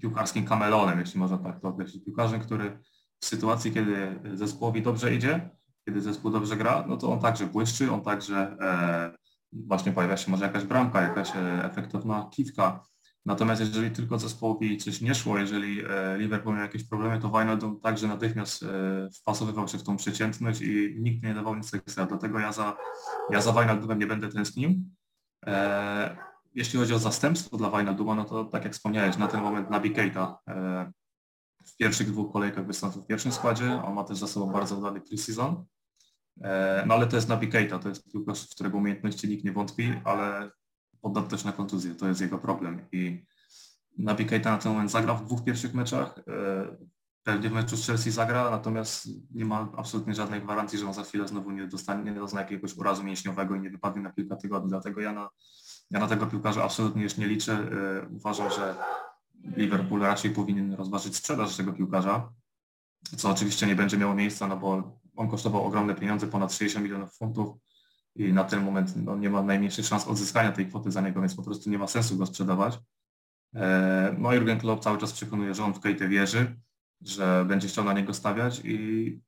piłkarskim kamelonem, jeśli można tak to określić. Piłkarzem, który w sytuacji, kiedy zespołowi dobrze idzie, kiedy zespół dobrze gra, no to on także błyszczy, on także e, właśnie pojawia się może jakaś bramka, jakaś e, efektowna kiwka. Natomiast jeżeli tylko zespołowi coś nie szło, jeżeli e, Liverpool miał jakieś problemy, to Wijnaldum także natychmiast wpasowywał się w tą przeciętność i nikt nie dawał nic ekstra. Dlatego ja za, ja za Wijnaldumem nie będę tęsknił. Jeśli chodzi o zastępstwo dla Wijnalduma, no to tak jak wspomniałeś, na ten moment Nabi Keita e, w pierwszych dwóch kolejkach wystąpił w pierwszym składzie, on ma też za sobą bardzo udany pre-season. E, no ale to jest Nabi Keita, to jest piłkarz, w którego umiejętności nikt nie wątpi, ale poddał też na kontuzję, to jest jego problem. I Nabi Keita na ten moment zagrał w dwóch pierwszych meczach, e, pewnie w meczu z Chelsea zagra, natomiast nie ma absolutnie żadnej gwarancji, że on za chwilę znowu nie dostanie, nie dozna jakiegoś urazu mięśniowego i nie wypadnie na kilka tygodni. Dlatego ja na ja na tego piłkarza absolutnie już nie liczę. E, uważam, że Liverpool raczej powinien rozważyć sprzedaż tego piłkarza, co oczywiście nie będzie miało miejsca, no bo on kosztował ogromne pieniądze, ponad 60 milionów funtów i na ten moment no, nie ma najmniejszych szans odzyskania tej kwoty za niego, więc po prostu nie ma sensu go sprzedawać. E, no Jurgen Klopp cały czas przekonuje, że on w Kejtę wierzy, że będzie chciał na niego stawiać i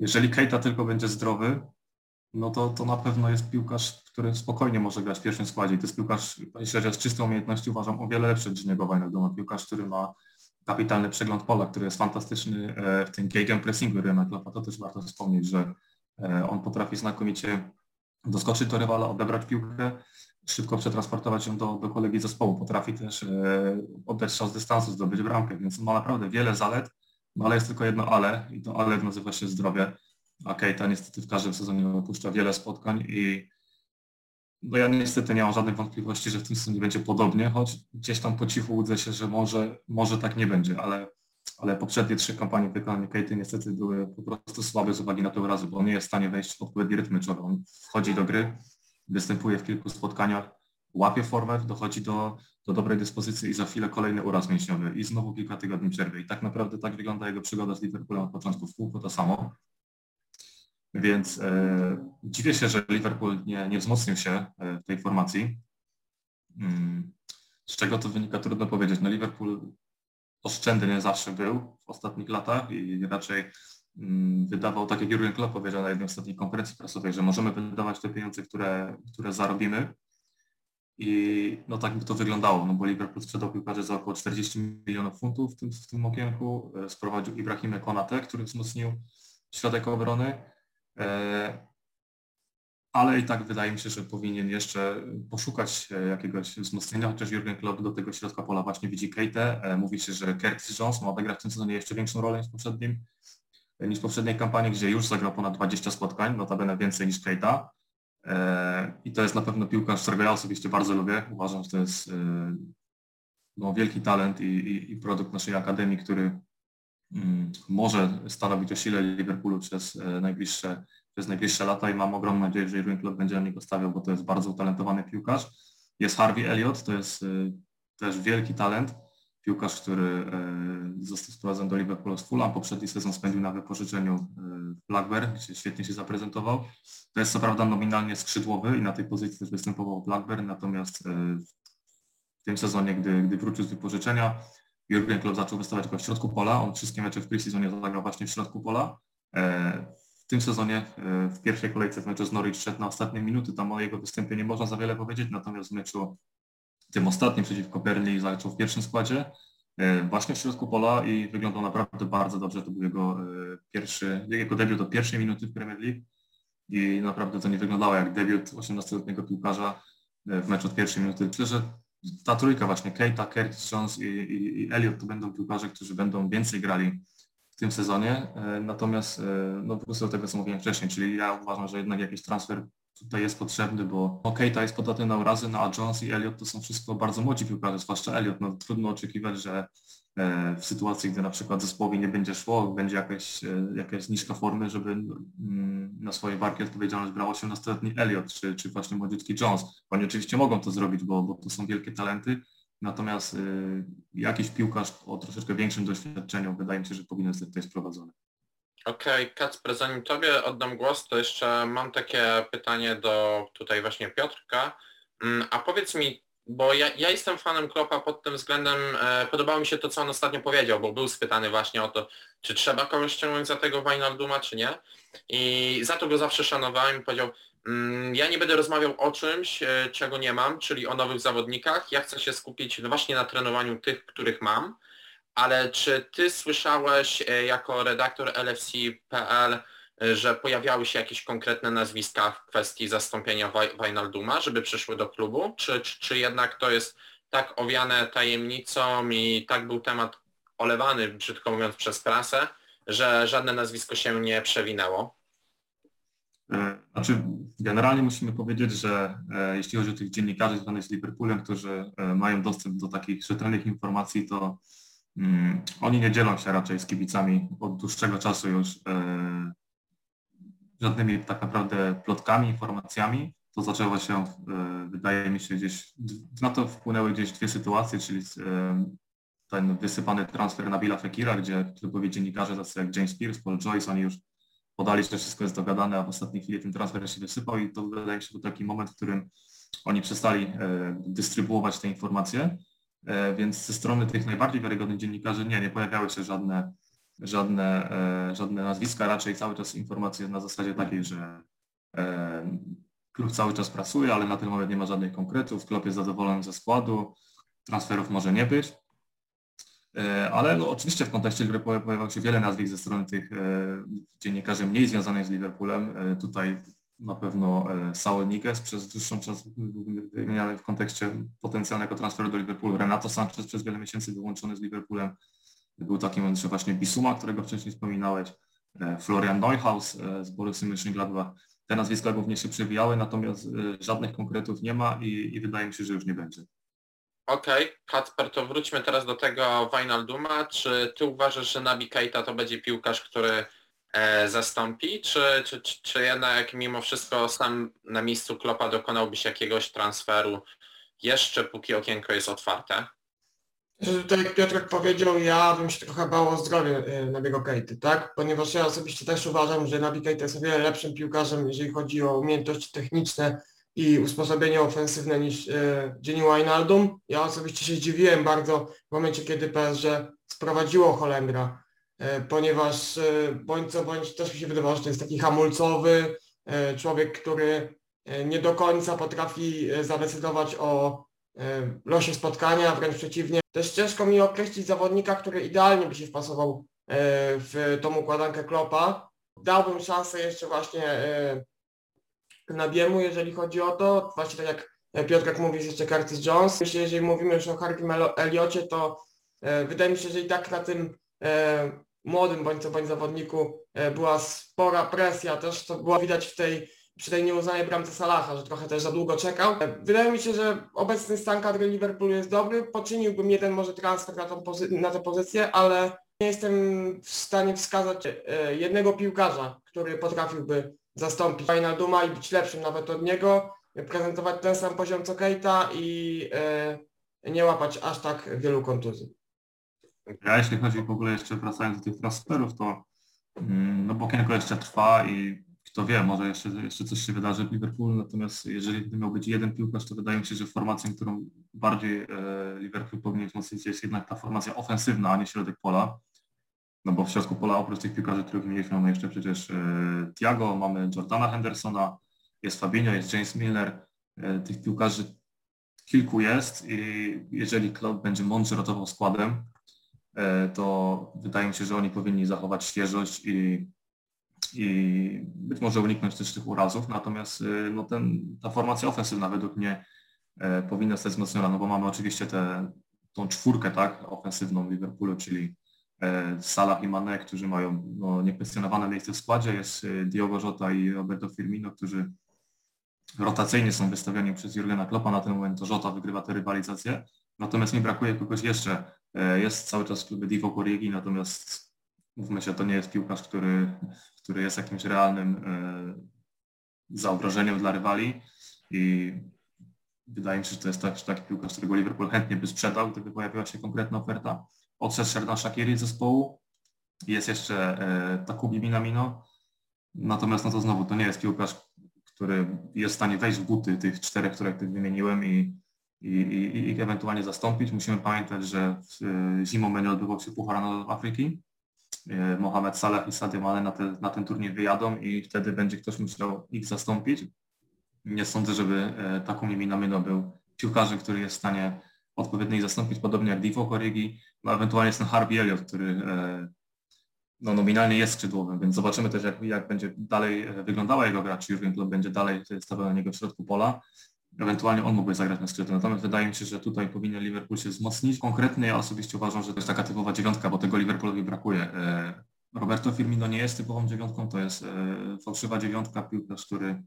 jeżeli Kejta tylko będzie zdrowy, no to, to na pewno jest piłkarz, który spokojnie może grać w pierwszym składzie. I to jest piłkarz, jeśli chodzi o czystą umiejętności, uważam o wiele lepszy od Giniego Wijnalduma. Piłkarz, który ma kapitalny przegląd pola, który jest fantastyczny e, w tym gegen pressingu Ryana Kloppa. To też warto wspomnieć, że e, on potrafi znakomicie doskoczyć do rywala, odebrać piłkę szybko przetransportować ją do, do kolegi zespołu, potrafi też e, oddać z dystansu, zdobyć bramkę, więc ma naprawdę wiele zalet, no ale jest tylko jedno ale i to ale nazywa się zdrowie, a Keita niestety w każdym sezonie opuszcza wiele spotkań i no ja niestety nie mam żadnych wątpliwości, że w tym sezonie będzie podobnie, choć gdzieś tam po cichu łudzę się, że może, może tak nie będzie, ale, ale poprzednie trzy kampanie wykonania Kejty niestety były po prostu słabe z uwagi na te urazy, bo on nie jest w stanie wejść w odpowiedni rytm meczowy. On wchodzi do gry, występuje w kilku spotkaniach, łapie formę, dochodzi do, do dobrej dyspozycji i za chwilę kolejny uraz mięśniowy i znowu kilka tygodni przerwy. I tak naprawdę tak wygląda jego przygoda z Liverpoolem od początku, w kółko to samo. Więc e, dziwię się, że Liverpool nie, nie wzmocnił się e, w tej formacji. Mm, z czego to wynika, trudno powiedzieć. No Liverpool oszczędny zawsze był w ostatnich latach i raczej mm, wydawał, tak jak Jurgen Klopp powiedział na jednej ostatniej konferencji prasowej, że możemy wydawać te pieniądze, które, które zarobimy. I no tak by to wyglądało, no bo Liverpool sprzedał piłkarzy za około 40 milionów funtów w tym, w tym okienku, e, sprowadził Ibrahimę Konate, który wzmocnił środek obrony, ale i tak wydaje mi się, że powinien jeszcze poszukać e, jakiegoś wzmocnienia, chociaż Jurgen Klopp do tego środka pola właśnie widzi Keitę. E, mówi się, że Curtis Jones ma odegrać w tym sezonie jeszcze większą rolę niż w poprzednim, niż w poprzedniej kampanii, gdzie już zagrał ponad 20 spotkań, notabene więcej niż Keita. I to jest na pewno piłkarz, którego ja osobiście bardzo lubię. Uważam, że to jest no, wielki talent i, i, i produkt naszej akademii, który może stanowić o sile Liverpoolu przez e, najbliższe, przez najbliższe lata i mam ogromną nadzieję, że Jurgen Klopp będzie na niego stawiał, bo to jest bardzo utalentowany piłkarz. Jest Harvey Elliott, to jest e, też wielki talent, piłkarz, który e, został sprowadzony do Liverpoolu z Fulham, poprzedni sezon spędził na wypożyczeniu Blackburn, gdzie świetnie się zaprezentował. To jest co prawda nominalnie skrzydłowy i na tej pozycji też występował Blackburn, natomiast w tym sezonie, gdy, gdy wrócił z wypożyczenia, Jurgen Klopp zaczął wystawiać go w środku pola. On wszystkie mecze w pre-seasonie zagrał właśnie w środku pola. E, w tym sezonie e, w pierwszej kolejce w meczu z Norwich szedł na ostatnie minuty. Tam o jego występie nie można za wiele powiedzieć, natomiast w meczu tym ostatnim przeciwko Burnley zaczął w pierwszym składzie e, właśnie w środku pola i wyglądał naprawdę bardzo dobrze. To był jego pierwszy, jego debiut do pierwszej minuty w Premier League i naprawdę to nie wyglądało jak debiut 18-letniego piłkarza w meczu od pierwszej minuty. Myślę, że ta trójka właśnie, Keita, Curtis Jones i, i, i Elliot to będą piłkarze, którzy będą więcej grali w tym sezonie. E, natomiast e, no, wrócę do tego, co mówiłem wcześniej, czyli ja uważam, że jednak jakiś transfer tutaj jest potrzebny, bo no, Keita jest podatny na urazy, no, a Jones i Elliot to są wszystko bardzo młodzi piłkarze, zwłaszcza Elliot. No, trudno oczekiwać, że w sytuacji, gdy na przykład zespołowi nie będzie szło, będzie jakaś, e, jakaś niżka formy, żeby mm, na swoje barki odpowiedzialność brał 18-letni Elliot czy, czy właśnie młodziutki Jones. Oni oczywiście mogą to zrobić, bo, bo to są wielkie talenty, natomiast y, jakiś piłkarz o troszeczkę większym doświadczeniu wydaje mi się, że powinien zostać tutaj sprowadzony. Okej, okay, Kacper, zanim Tobie oddam głos, to jeszcze mam takie pytanie do tutaj właśnie Piotrka. Mm, a powiedz mi, bo ja, ja jestem fanem Klopa pod tym względem, e, podobało mi się to, co on ostatnio powiedział, bo był spytany właśnie o to, czy trzeba kogoś ściągnąć za tego Wijnalduma, czy nie. I za to go zawsze szanowałem powiedział, mm, ja nie będę rozmawiał o czymś, e, czego nie mam, czyli o nowych zawodnikach. Ja chcę się skupić właśnie na trenowaniu tych, których mam. Ale czy ty słyszałeś e, jako redaktor LFC.pl że pojawiały się jakieś konkretne nazwiska w kwestii zastąpienia Wijnalduma, żeby przyszły do klubu, czy, czy, czy jednak to jest tak owiane tajemnicą i tak był temat olewany, brzydko mówiąc, przez prasę, że żadne nazwisko się nie przewinęło? E, znaczy, generalnie musimy powiedzieć, że e, jeśli chodzi o tych dziennikarzy związanych z Liverpoolem, którzy e, mają dostęp do takich rzetelnych informacji, to mm, oni nie dzielą się raczej z kibicami od dłuższego czasu już e, żadnymi tak naprawdę plotkami, informacjami. To zaczęło się, e, wydaje mi się, gdzieś, na to wpłynęły gdzieś dwie sytuacje, czyli e, ten wysypany transfer na Billa Fekira, gdzie klubowi dziennikarze tacy jak James Pierce, Paul Joyce, oni już podali, że wszystko jest dogadane, a w ostatniej chwili ten transfer się wysypał i to wydaje mi się był taki moment, w którym oni przestali e, dystrybuować te informacje, więc ze strony tych najbardziej wiarygodnych dziennikarzy nie, nie pojawiały się żadne żadne, e, żadne nazwiska, raczej cały czas informacje na zasadzie takiej, że e, klub cały czas pracuje, ale na ten moment nie ma żadnych konkretów, klub jest zadowolony ze składu, transferów może nie być. E, ale no, oczywiście w kontekście gry pojawiało się wiele nazwisk ze strony tych dziennikarzy mniej związanych z Liverpoolem. Tutaj na pewno Saul Niguez przez dłuższą czas wymieniany w kontekście potencjalnego transferu do Liverpoolu. Renato Sanchez przez wiele miesięcy wyłączony z Liverpoolem. Był taki że właśnie Bisuma, którego wcześniej wspominałeś, e, Florian Neuhaus e, z Borussii Mönchengladbach. Te nazwiska głównie się przewijały, natomiast żadnych konkretów nie ma i, i wydaje mi się, że już nie będzie. Okej, okay. Kacper, to wróćmy teraz do tego Wijnalduma. Czy ty uważasz, że Nabi Keita to będzie piłkarz, który e, zastąpi, czy, czy, czy, czy jednak mimo wszystko sam na miejscu Klopa dokonałbyś jakiegoś transferu jeszcze póki okienko jest otwarte? Tak jak Piotrek powiedział, ja bym się trochę bał o zdrowie e, Nabiego Kejty, tak? Ponieważ ja osobiście też uważam, że Nabi Kejta jest o wiele lepszym piłkarzem, jeżeli chodzi o umiejętności techniczne i usposobienie ofensywne niż Jenny Wijnaldum. Ja osobiście się zdziwiłem bardzo w momencie, kiedy PSG sprowadziło Holendra E, ponieważ e, bądź co bądź też mi się wydawało, że to jest taki hamulcowy człowiek, który nie do końca potrafi zadecydować o losie spotkania, wręcz przeciwnie. Też ciężko mi określić zawodnika, który idealnie by się wpasował w tą układankę Klopa. Dałbym szansę jeszcze właśnie Nabiemu, jeżeli chodzi o to. Właśnie tak jak Piotrek mówi, jest jeszcze Curtis Jones. Myślę, jeżeli mówimy już o Harvey Elliocie, to wydaje mi się, że i tak na tym młodym bądź co bądź zawodniku e, była spora presja też, to było widać w tej, przy tej nieuznanej bramce Salaha, że trochę też za długo czekał. E, wydaje mi się, że obecny stan kadry Liverpoolu jest dobry, poczyniłbym jeden może transfer na, tą na tę pozycję, ale nie jestem w stanie wskazać e, jednego piłkarza, który potrafiłby zastąpić Duma i być lepszym nawet od niego, prezentować ten sam poziom co Keita i nie łapać aż tak wielu kontuzji. Ja jeśli chodzi w ogóle jeszcze wracając do tych transferów, to mm, no Bokienko jeszcze trwa i kto wie, może jeszcze, jeszcze coś się wydarzy w Liverpoolu, natomiast jeżeli miał być jeden piłkarz, to wydaje mi się, że formacją, którą bardziej e, Liverpool powinien wzmocnić jest jednak ta formacja ofensywna, a nie środek pola. No bo w środku pola oprócz tych piłkarzy, których mieliśmy, mamy jeszcze przecież e, Thiago, mamy Jordana Hendersona, jest Fabinho, jest James Milner. E, tych piłkarzy kilku jest i jeżeli klub będzie mądrze rotował składem, to wydaje mi się, że oni powinni zachować świeżość i, i być może uniknąć też tych urazów. Natomiast e, no ten, ta formacja ofensywna według mnie e, powinna zostać wzmocniona, no bo mamy oczywiście tę tą czwórkę tak, ofensywną Liverpoolu, czyli Salah i Mane, którzy mają no, niekwestionowane miejsce w składzie. Jest Diogo Jota i Roberto Firmino, którzy rotacyjnie są wystawiani przez Jurgena Kloppa. Na ten moment to Jota wygrywa tę rywalizację. Natomiast mi brakuje kogoś jeszcze. E, jest cały czas w klubie Divo Origi, natomiast mówmy się, to nie jest piłkarz, który, który jest jakimś realnym e, zagrożeniem dla rywali i wydaje mi się, że to jest taki, taki piłkarz, którego Liverpool chętnie by sprzedał, gdyby pojawiła się konkretna oferta. Odszedł Sherdan Shakiri z zespołu, jest jeszcze e, Takubi Minamino, natomiast no to znowu to nie jest piłkarz, który jest w stanie wejść w buty tych czterech, które wymieniłem i i, i, i ewentualnie zastąpić. Musimy pamiętać, że zimą będzie odbywał się Puchar Narodów Afryki. E, Mohamed Salah i Sadio Mane na, te, na ten turniej wyjadą i wtedy będzie ktoś musiał ich zastąpić. Nie sądzę, żeby e, taką Minamino był piłkarzem, który jest w stanie odpowiednio ich zastąpić, podobnie jak Divo Korigi, no ewentualnie jest ten Harvey Elliott, który e, no, nominalnie jest skrzydłowym, więc zobaczymy też jak, jak będzie dalej wyglądała jego gra, czy Jurgen Klopp będzie dalej stawiał na niego w środku pola ewentualnie on mógłby zagrać na skrzydle. Natomiast wydaje mi się, że tutaj powinien Liverpool się wzmocnić. Konkretnie ja osobiście uważam, że to jest taka typowa dziewiątka, bo tego Liverpoolowi brakuje. E, Roberto Firmino nie jest typową dziewiątką, to jest e, fałszywa dziewiątka, piłkarz, który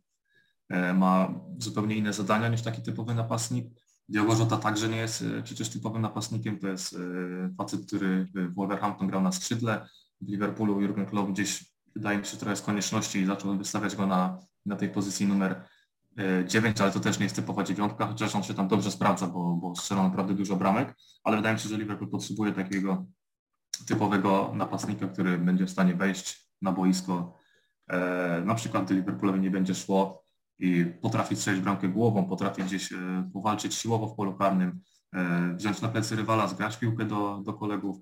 e, ma zupełnie inne zadania niż taki typowy napastnik. Diogo Jota także nie jest przecież typowym napastnikiem, to jest facet, który w Wolverhampton grał na skrzydle, w Liverpoolu Jurgen Klopp gdzieś wydaje mi się trochę z konieczności zaczął wystawiać go na, na tej pozycji numer 9, ale to też nie jest typowa dziewiątka, chociaż on się tam dobrze sprawdza, bo, bo strzela naprawdę dużo bramek, ale wydaje mi się, że Liverpool potrzebuje takiego typowego napastnika, który będzie w stanie wejść na boisko, e, na przykład gdy Liverpoolowi nie będzie szło i potrafi strzelić bramkę głową, potrafi gdzieś e, powalczyć siłowo w polu karnym, e, wziąć na plecy rywala, zgrać piłkę do, do kolegów.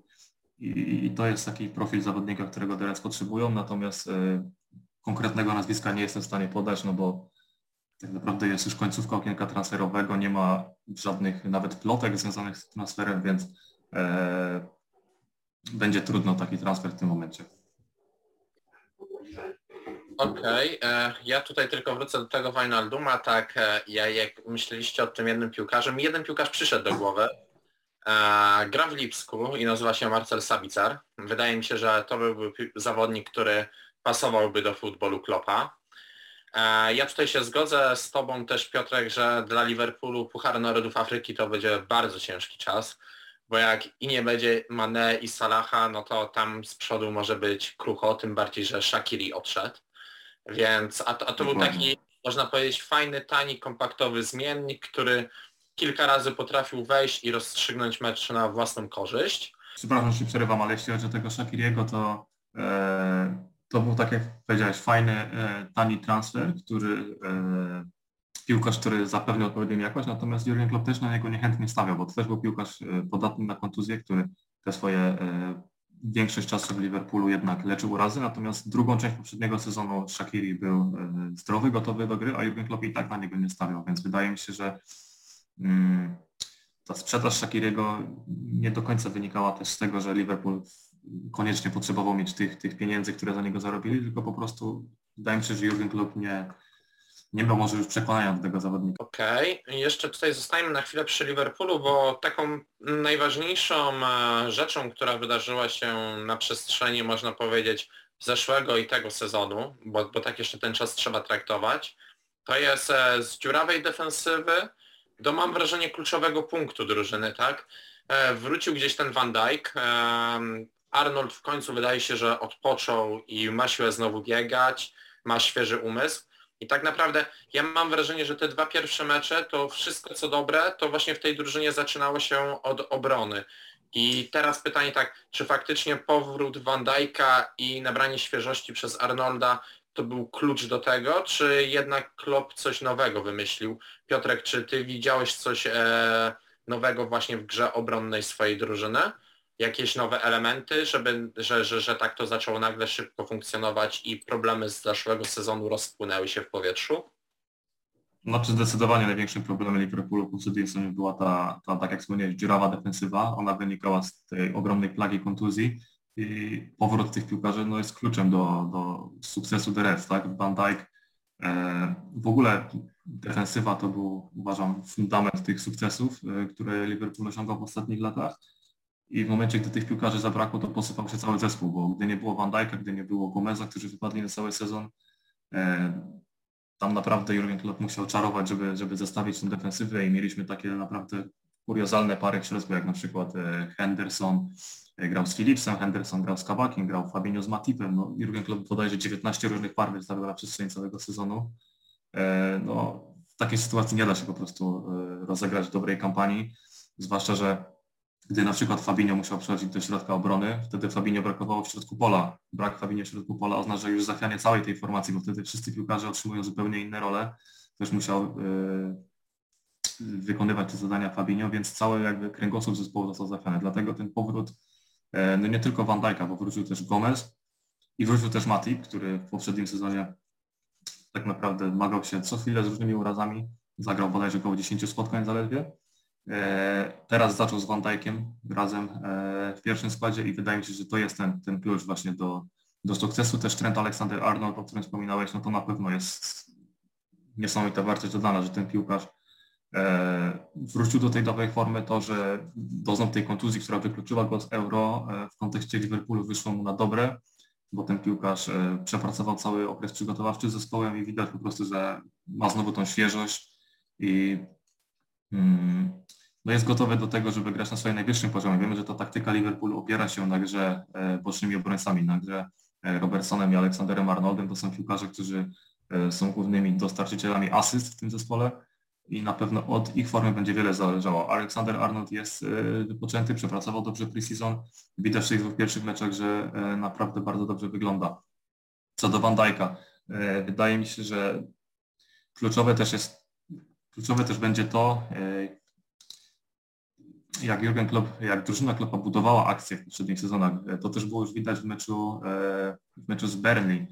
I, i to jest taki profil zawodnika, którego teraz potrzebują, natomiast e, konkretnego nazwiska nie jestem w stanie podać, no bo tak naprawdę jest już końcówka okienka transferowego, nie ma żadnych nawet plotek związanych z transferem, więc e, będzie trudno taki transfer w tym momencie. Okej, e, ja tutaj tylko wrócę do tego Wijnalduma, tak e, ja, jak myśleliście o tym jednym piłkarzu, mi jeden piłkarz przyszedł do głowy, e, gra w Lipsku i nazywa się Marcel Sabicar. Wydaje mi się, że to byłby zawodnik, który pasowałby do futbolu Klopa. Ja tutaj się zgodzę z Tobą też Piotrek, że dla Liverpoolu Puchar Narodów Afryki to będzie bardzo ciężki czas, bo jak i nie będzie Mane i Salaha, no to tam z przodu może być krucho, tym bardziej, że Shakiri odszedł. Więc, a to, a to był taki, można powiedzieć, fajny, tani, kompaktowy zmiennik, który kilka razy potrafił wejść i rozstrzygnąć mecz na własną korzyść. Przepraszam, że się przerywam, ale jeśli chodzi o tego Shakiriego, to e, to był, tak jak powiedziałeś, fajny, e, tani transfer, który e, piłkarz, który zapewnił odpowiednią jakość, natomiast Jurgen Klopp też na niego niechętnie stawiał, bo to też był piłkarz e, podatny na kontuzję, który te swoje większość czasu w Liverpoolu jednak leczył urazy, natomiast drugą część poprzedniego sezonu Shakiri był zdrowy, gotowy do gry, a Jurgen Klopp i tak na niego nie stawiał, więc wydaje mi się, że mm, ta sprzedaż Shakiriego nie do końca wynikała też z tego, że Liverpool koniecznie potrzebował mieć tych, tych pieniędzy, które za niego zarobili, tylko po prostu wydaje mi się, że Jurgen Klopp nie, nie miał może już przekonania do tego zawodnika. Okej, I jeszcze tutaj zostajemy na chwilę przy Liverpoolu, bo taką najważniejszą e, rzeczą, która wydarzyła się na przestrzeni, można powiedzieć, zeszłego i tego sezonu, bo, bo tak jeszcze ten czas trzeba traktować, to jest e, z dziurawej defensywy do mam wrażenie kluczowego punktu drużyny, tak? E, Wrócił gdzieś ten Van Dijk, Arnold w końcu wydaje się, że odpoczął i ma siłę znowu biegać, ma świeży umysł. I tak naprawdę ja mam wrażenie, że te dwa pierwsze mecze to wszystko co dobre, to właśnie w tej drużynie zaczynało się od obrony. I teraz pytanie tak, czy faktycznie powrót Van Dijk'a i nabranie świeżości przez Arnolda to był klucz do tego, czy jednak Klopp coś nowego wymyślił? Piotrek, czy ty widziałeś coś e, nowego właśnie w grze obronnej swojej drużyny? Jakieś nowe elementy, żeby, że, że, że tak to zaczęło nagle szybko funkcjonować i problemy z zeszłego sezonu rozpłynęły się w powietrzu? Znaczy zdecydowanie największym problemem Liverpoolu poprzednim sezonie była ta, ta, tak jak wspomniałeś, dziurawa defensywa. Ona wynikała z tej ogromnej plagi kontuzji i powrót tych piłkarzy no, jest kluczem do, do sukcesu The Reds, tak? Van Dijk, e, w ogóle defensywa to był, uważam, fundament tych sukcesów, e, które Liverpool osiągał w ostatnich latach. I w momencie, gdy tych piłkarzy zabrakło, to posypał się cały zespół, bo gdy nie było Van Dijk'a, gdy nie było Gomeza, którzy wypadli na cały sezon, e, tam naprawdę Jurgen Klopp musiał czarować, żeby, żeby zestawić tę defensywę i mieliśmy takie naprawdę kuriozalne pary w środku, jak na przykład e, Henderson e, grał z Philipsem, Henderson grał z Kabakiem, grał Fabinho z Matipem. No, Jurgen Klopp bodajże 19 różnych par wystawił na przestrzeni całego sezonu. No, w takiej sytuacji nie da się po prostu rozegrać dobrej kampanii, zwłaszcza, że gdy na przykład Fabinho musiał przechodzić do środka obrony, wtedy Fabinho brakowało w środku pola. Brak Fabinho w środku pola oznacza już zachwianie całej tej formacji, bo wtedy wszyscy piłkarze otrzymują zupełnie inne role. Też musiał y, wykonywać te zadania Fabinho, więc cały jakby kręgosłup zespołu został zachwiany. Dlatego ten powrót, e, no nie tylko Van Dijk'a, bo wrócił też Gomez i wrócił też Matip, który w poprzednim sezonie tak naprawdę zmagał się co chwilę z różnymi urazami. Zagrał bodajże około 10 spotkań zaledwie. E, Teraz zaczął z Van Dijkiem razem e, w pierwszym składzie i wydaje mi się, że to jest ten, ten klucz właśnie do, do sukcesu. Też Trent Alexander-Arnold, o którym wspominałeś, no to na pewno jest niesamowita wartość dodana, że ten piłkarz e, wrócił do tej dobrej formy. To, że doznał tej kontuzji, która wykluczyła go z Euro w kontekście Liverpoolu wyszło mu na dobre, bo ten piłkarz przepracował cały okres przygotowawczy z zespołem i widać po prostu, że ma znowu tą świeżość i mm, no jest gotowy do tego, żeby grać na swoim najwyższym poziomie. Wiemy, że ta taktyka Liverpoolu opiera się na grze e, bocznymi obrońcami, na grze e, Robertsonem i Aleksanderem Arnoldem. To są piłkarze, którzy e, są głównymi dostarczycielami asyst w tym zespole i na pewno od ich formy będzie wiele zależało. Aleksander Arnold jest wypoczęty, przepracował dobrze pre-season. Widać w tych dwóch pierwszych meczach, że naprawdę bardzo dobrze wygląda. Co do Van Dijk'a, wydaje mi się, że kluczowe też jest kluczowe też będzie to, jak Jurgen Klopp, jak drużyna Kloppa budowała akcje w poprzednich sezonach, e, to też było już widać w meczu, e, w meczu z Burnley,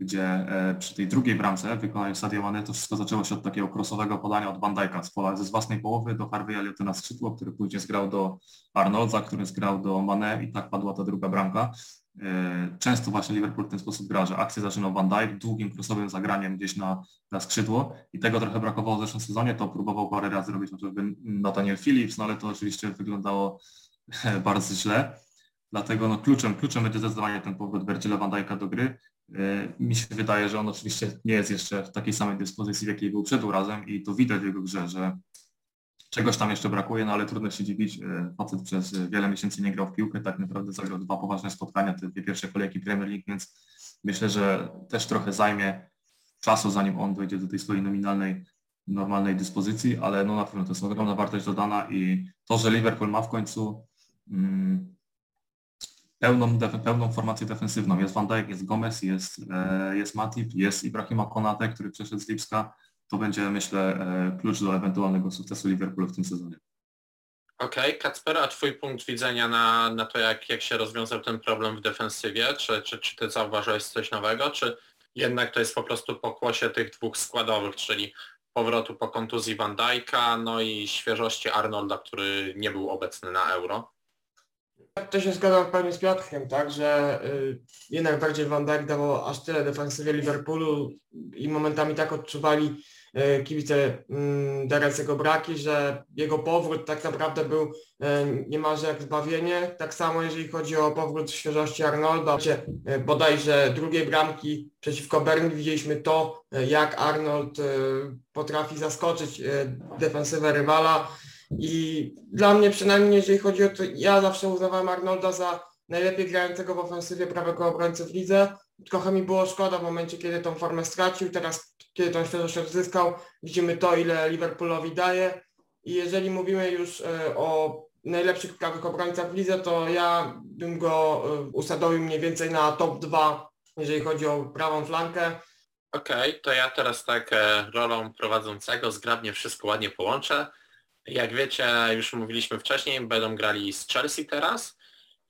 gdzie e, przy tej drugiej bramce w wykonaniu Sadio Mane to wszystko zaczęło się od takiego crossowego podania od Van z pola ze z własnej połowy do Harvey'a Elliota na skrzydło, który później zgrał do Arnolda, który zgrał do Mane i tak padła ta druga bramka. E, często właśnie Liverpool w ten sposób gra, że akcję zaczynał Van Dijk długim krosowym zagraniem gdzieś na, na skrzydło i tego trochę brakowało w zeszłym sezonie, to próbował parę razy robić chociażby Nathaniel Phillips, no ale to oczywiście wyglądało bardzo źle. Dlatego no, kluczem, kluczem będzie zdecydowanie ten powrót Virgila van Dijk'a do gry. E, mi się wydaje, że on oczywiście nie jest jeszcze w takiej samej dyspozycji, w jakiej był przed urazem i to widać w jego grze, że czegoś tam jeszcze brakuje, no ale trudno się dziwić. E, facet przez wiele miesięcy nie grał w piłkę, tak naprawdę zagrał dwa poważne spotkania, te dwie pierwsze kolejki Premier League, więc myślę, że też trochę zajmie czasu, zanim on dojdzie do tej swojej nominalnej, normalnej dyspozycji, ale no na pewno to jest ogromna wartość dodana i to, że Liverpool ma w końcu mm, pełną, pełną formację defensywną. Jest Van Dijk, jest Gomez, jest, e, jest Matip, jest Ibrahima Konate, który przeszedł z Lipska. To będzie, myślę, e, klucz do ewentualnego sukcesu Liverpoolu w tym sezonie. Okej, okay. Kacper, a Twój punkt widzenia na, na to, jak, jak się rozwiązał ten problem w defensywie? Czy, czy, czy Ty zauważyłeś coś nowego, czy jednak to jest po prostu pokłosie tych dwóch składowych, czyli powrotu po kontuzji Van Dijk'a, no i świeżości Arnolda, który nie był obecny na Euro? To się zgadzam w pełni z Piotrkiem, tak, że y, jednak bardziej Van Dijk dawał aż tyle defensywie Liverpoolu i momentami tak odczuwali kibice y, Derecego braki, że jego powrót tak naprawdę był y, niemalże jak zbawienie. Tak samo jeżeli chodzi o powrót świeżości Arnolda, y, bodajże drugiej bramki przeciwko Burnley widzieliśmy to, y, jak Arnold potrafi zaskoczyć defensywę rywala i dla mnie przynajmniej, jeżeli chodzi o to, ja zawsze uznawałem Arnolda za najlepiej grającego w ofensywie prawego obrońcy w lidze. Trochę mi było szkoda w momencie, kiedy tą formę stracił, teraz kiedy tą świeżość odzyskał, widzimy to, ile Liverpoolowi daje. I jeżeli mówimy już e, o najlepszych prawych obrońcach w lidze, to ja bym go e, usadowił mniej więcej na top 2, jeżeli chodzi o prawą flankę. Okej, okay, to ja teraz tak e, rolą prowadzącego zgrabnie wszystko ładnie połączę. Jak wiecie, już mówiliśmy wcześniej, będą grali z Chelsea teraz.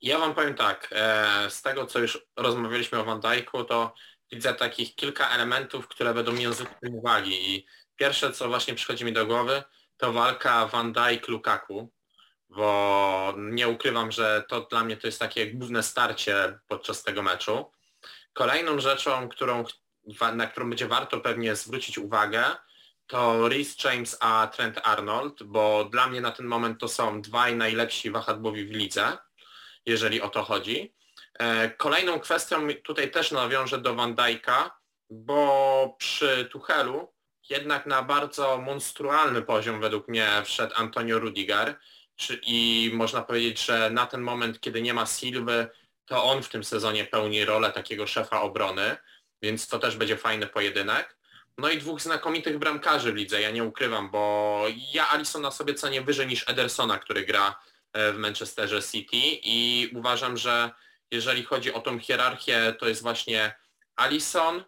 Ja wam powiem tak, e, z tego co już rozmawialiśmy o Van to widzę takich kilka elementów, które będą mi zwykłym uwagi. I pierwsze, co właśnie przychodzi mi do głowy, to walka Van Dijk-Lukaku, bo nie ukrywam, że to dla mnie to jest takie główne starcie podczas tego meczu. Kolejną rzeczą, którą, na którą będzie warto pewnie zwrócić uwagę, to Rhys James a Trent Arnold, bo dla mnie na ten moment to są dwaj najlepsi wahadłowi w lidze, jeżeli o to chodzi. E, kolejną kwestią tutaj też nawiążę do Van Dijk'a, bo przy Tuchelu jednak na bardzo monstrualny poziom według mnie wszedł Antonio Rudiger i można powiedzieć, że na ten moment, kiedy nie ma Silwy, to on w tym sezonie pełni rolę takiego szefa obrony, więc to też będzie fajny pojedynek. No i dwóch znakomitych bramkarzy w lidze, ja nie ukrywam, bo ja Alisona sobie cenię wyżej niż Edersona, który gra w Manchesterze City i uważam, że jeżeli chodzi o tą hierarchię, to jest właśnie Alison,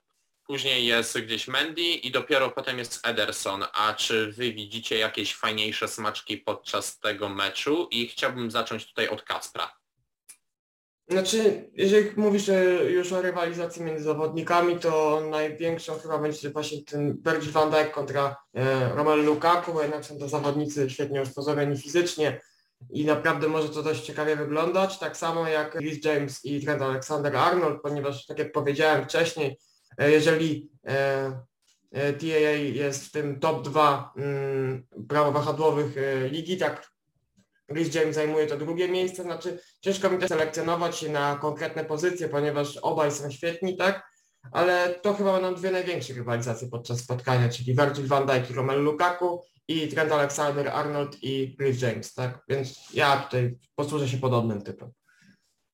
później jest gdzieś Mendy i dopiero potem jest Ederson. A czy wy widzicie jakieś fajniejsze smaczki podczas tego meczu? I chciałbym zacząć tutaj od Kaspra. Znaczy, jeżeli mówisz już o rywalizacji między zawodnikami, to największą chyba będzie właśnie ten Virgil van Dijk kontra e, Romelu Lukaku, bo jednak są to zawodnicy świetnie usposobieni fizycznie i naprawdę może to dość ciekawie wyglądać, tak samo jak Rhys James i Trent Alexander-Arnold, ponieważ tak jak powiedziałem wcześniej, e, jeżeli e, e TAA jest w tym top 2 mm, prawowahadłowych e, ligi, tak Rhys James zajmuje to drugie miejsce, znaczy ciężko mi też selekcjonować się na konkretne pozycje, ponieważ obaj są świetni, tak? Ale to chyba będą dwie największe rywalizacje podczas spotkania, czyli Virgil van Dijk i Romelu Lukaku i Trent Alexander-Arnold i Rhys James, tak? Więc ja tutaj posłużę się podobnym typem.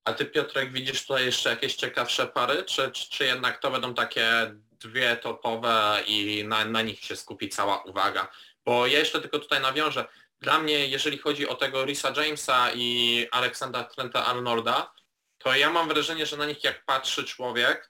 A ty Piotrek widzisz tutaj jeszcze jakieś ciekawsze pary, czy, czy, czy jednak to będą takie dwie topowe i na, na nich się skupi cała uwaga? Bo ja jeszcze tylko tutaj nawiążę, dla mnie, jeżeli chodzi o tego Risa Jamesa i Aleksandra Trenta Arnolda, to ja mam wrażenie, że na nich jak patrzy człowiek,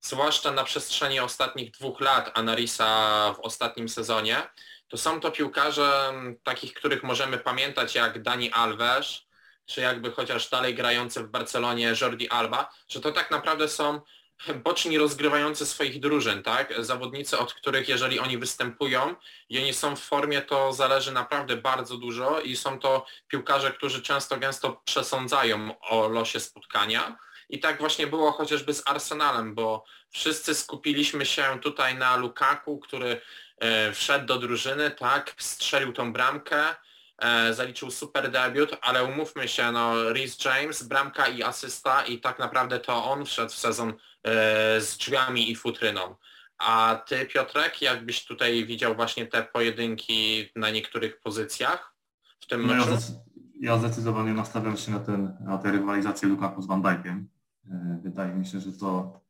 zwłaszcza na przestrzeni ostatnich dwóch lat, a na Risa w ostatnim sezonie, to są to piłkarze takich, których możemy pamiętać jak Dani Alves, czy jakby chociaż dalej grający w Barcelonie Jordi Alba, że to tak naprawdę są boczni rozgrywający swoich drużyn, tak? Zawodnicy, od których jeżeli oni występują i oni są w formie, to zależy naprawdę bardzo dużo i są to piłkarze, którzy często gęsto przesądzają o losie spotkania. I tak właśnie było chociażby z Arsenalem, bo wszyscy skupiliśmy się tutaj na Lukaku, który wszedł do drużyny, tak, strzelił tą bramkę, e, zaliczył super debiut, ale umówmy się, no Rhys James, bramka i asysta i tak naprawdę to on wszedł w sezon e, z drzwiami i futryną. A ty Piotrek, jakbyś tutaj widział właśnie te pojedynki na niektórych pozycjach w tym No ja, meczu? ja zdecydowanie nastawiam się na, ten, na tę rywalizację Lukaku z Van Dijkiem. E, Wydaje mi się, że to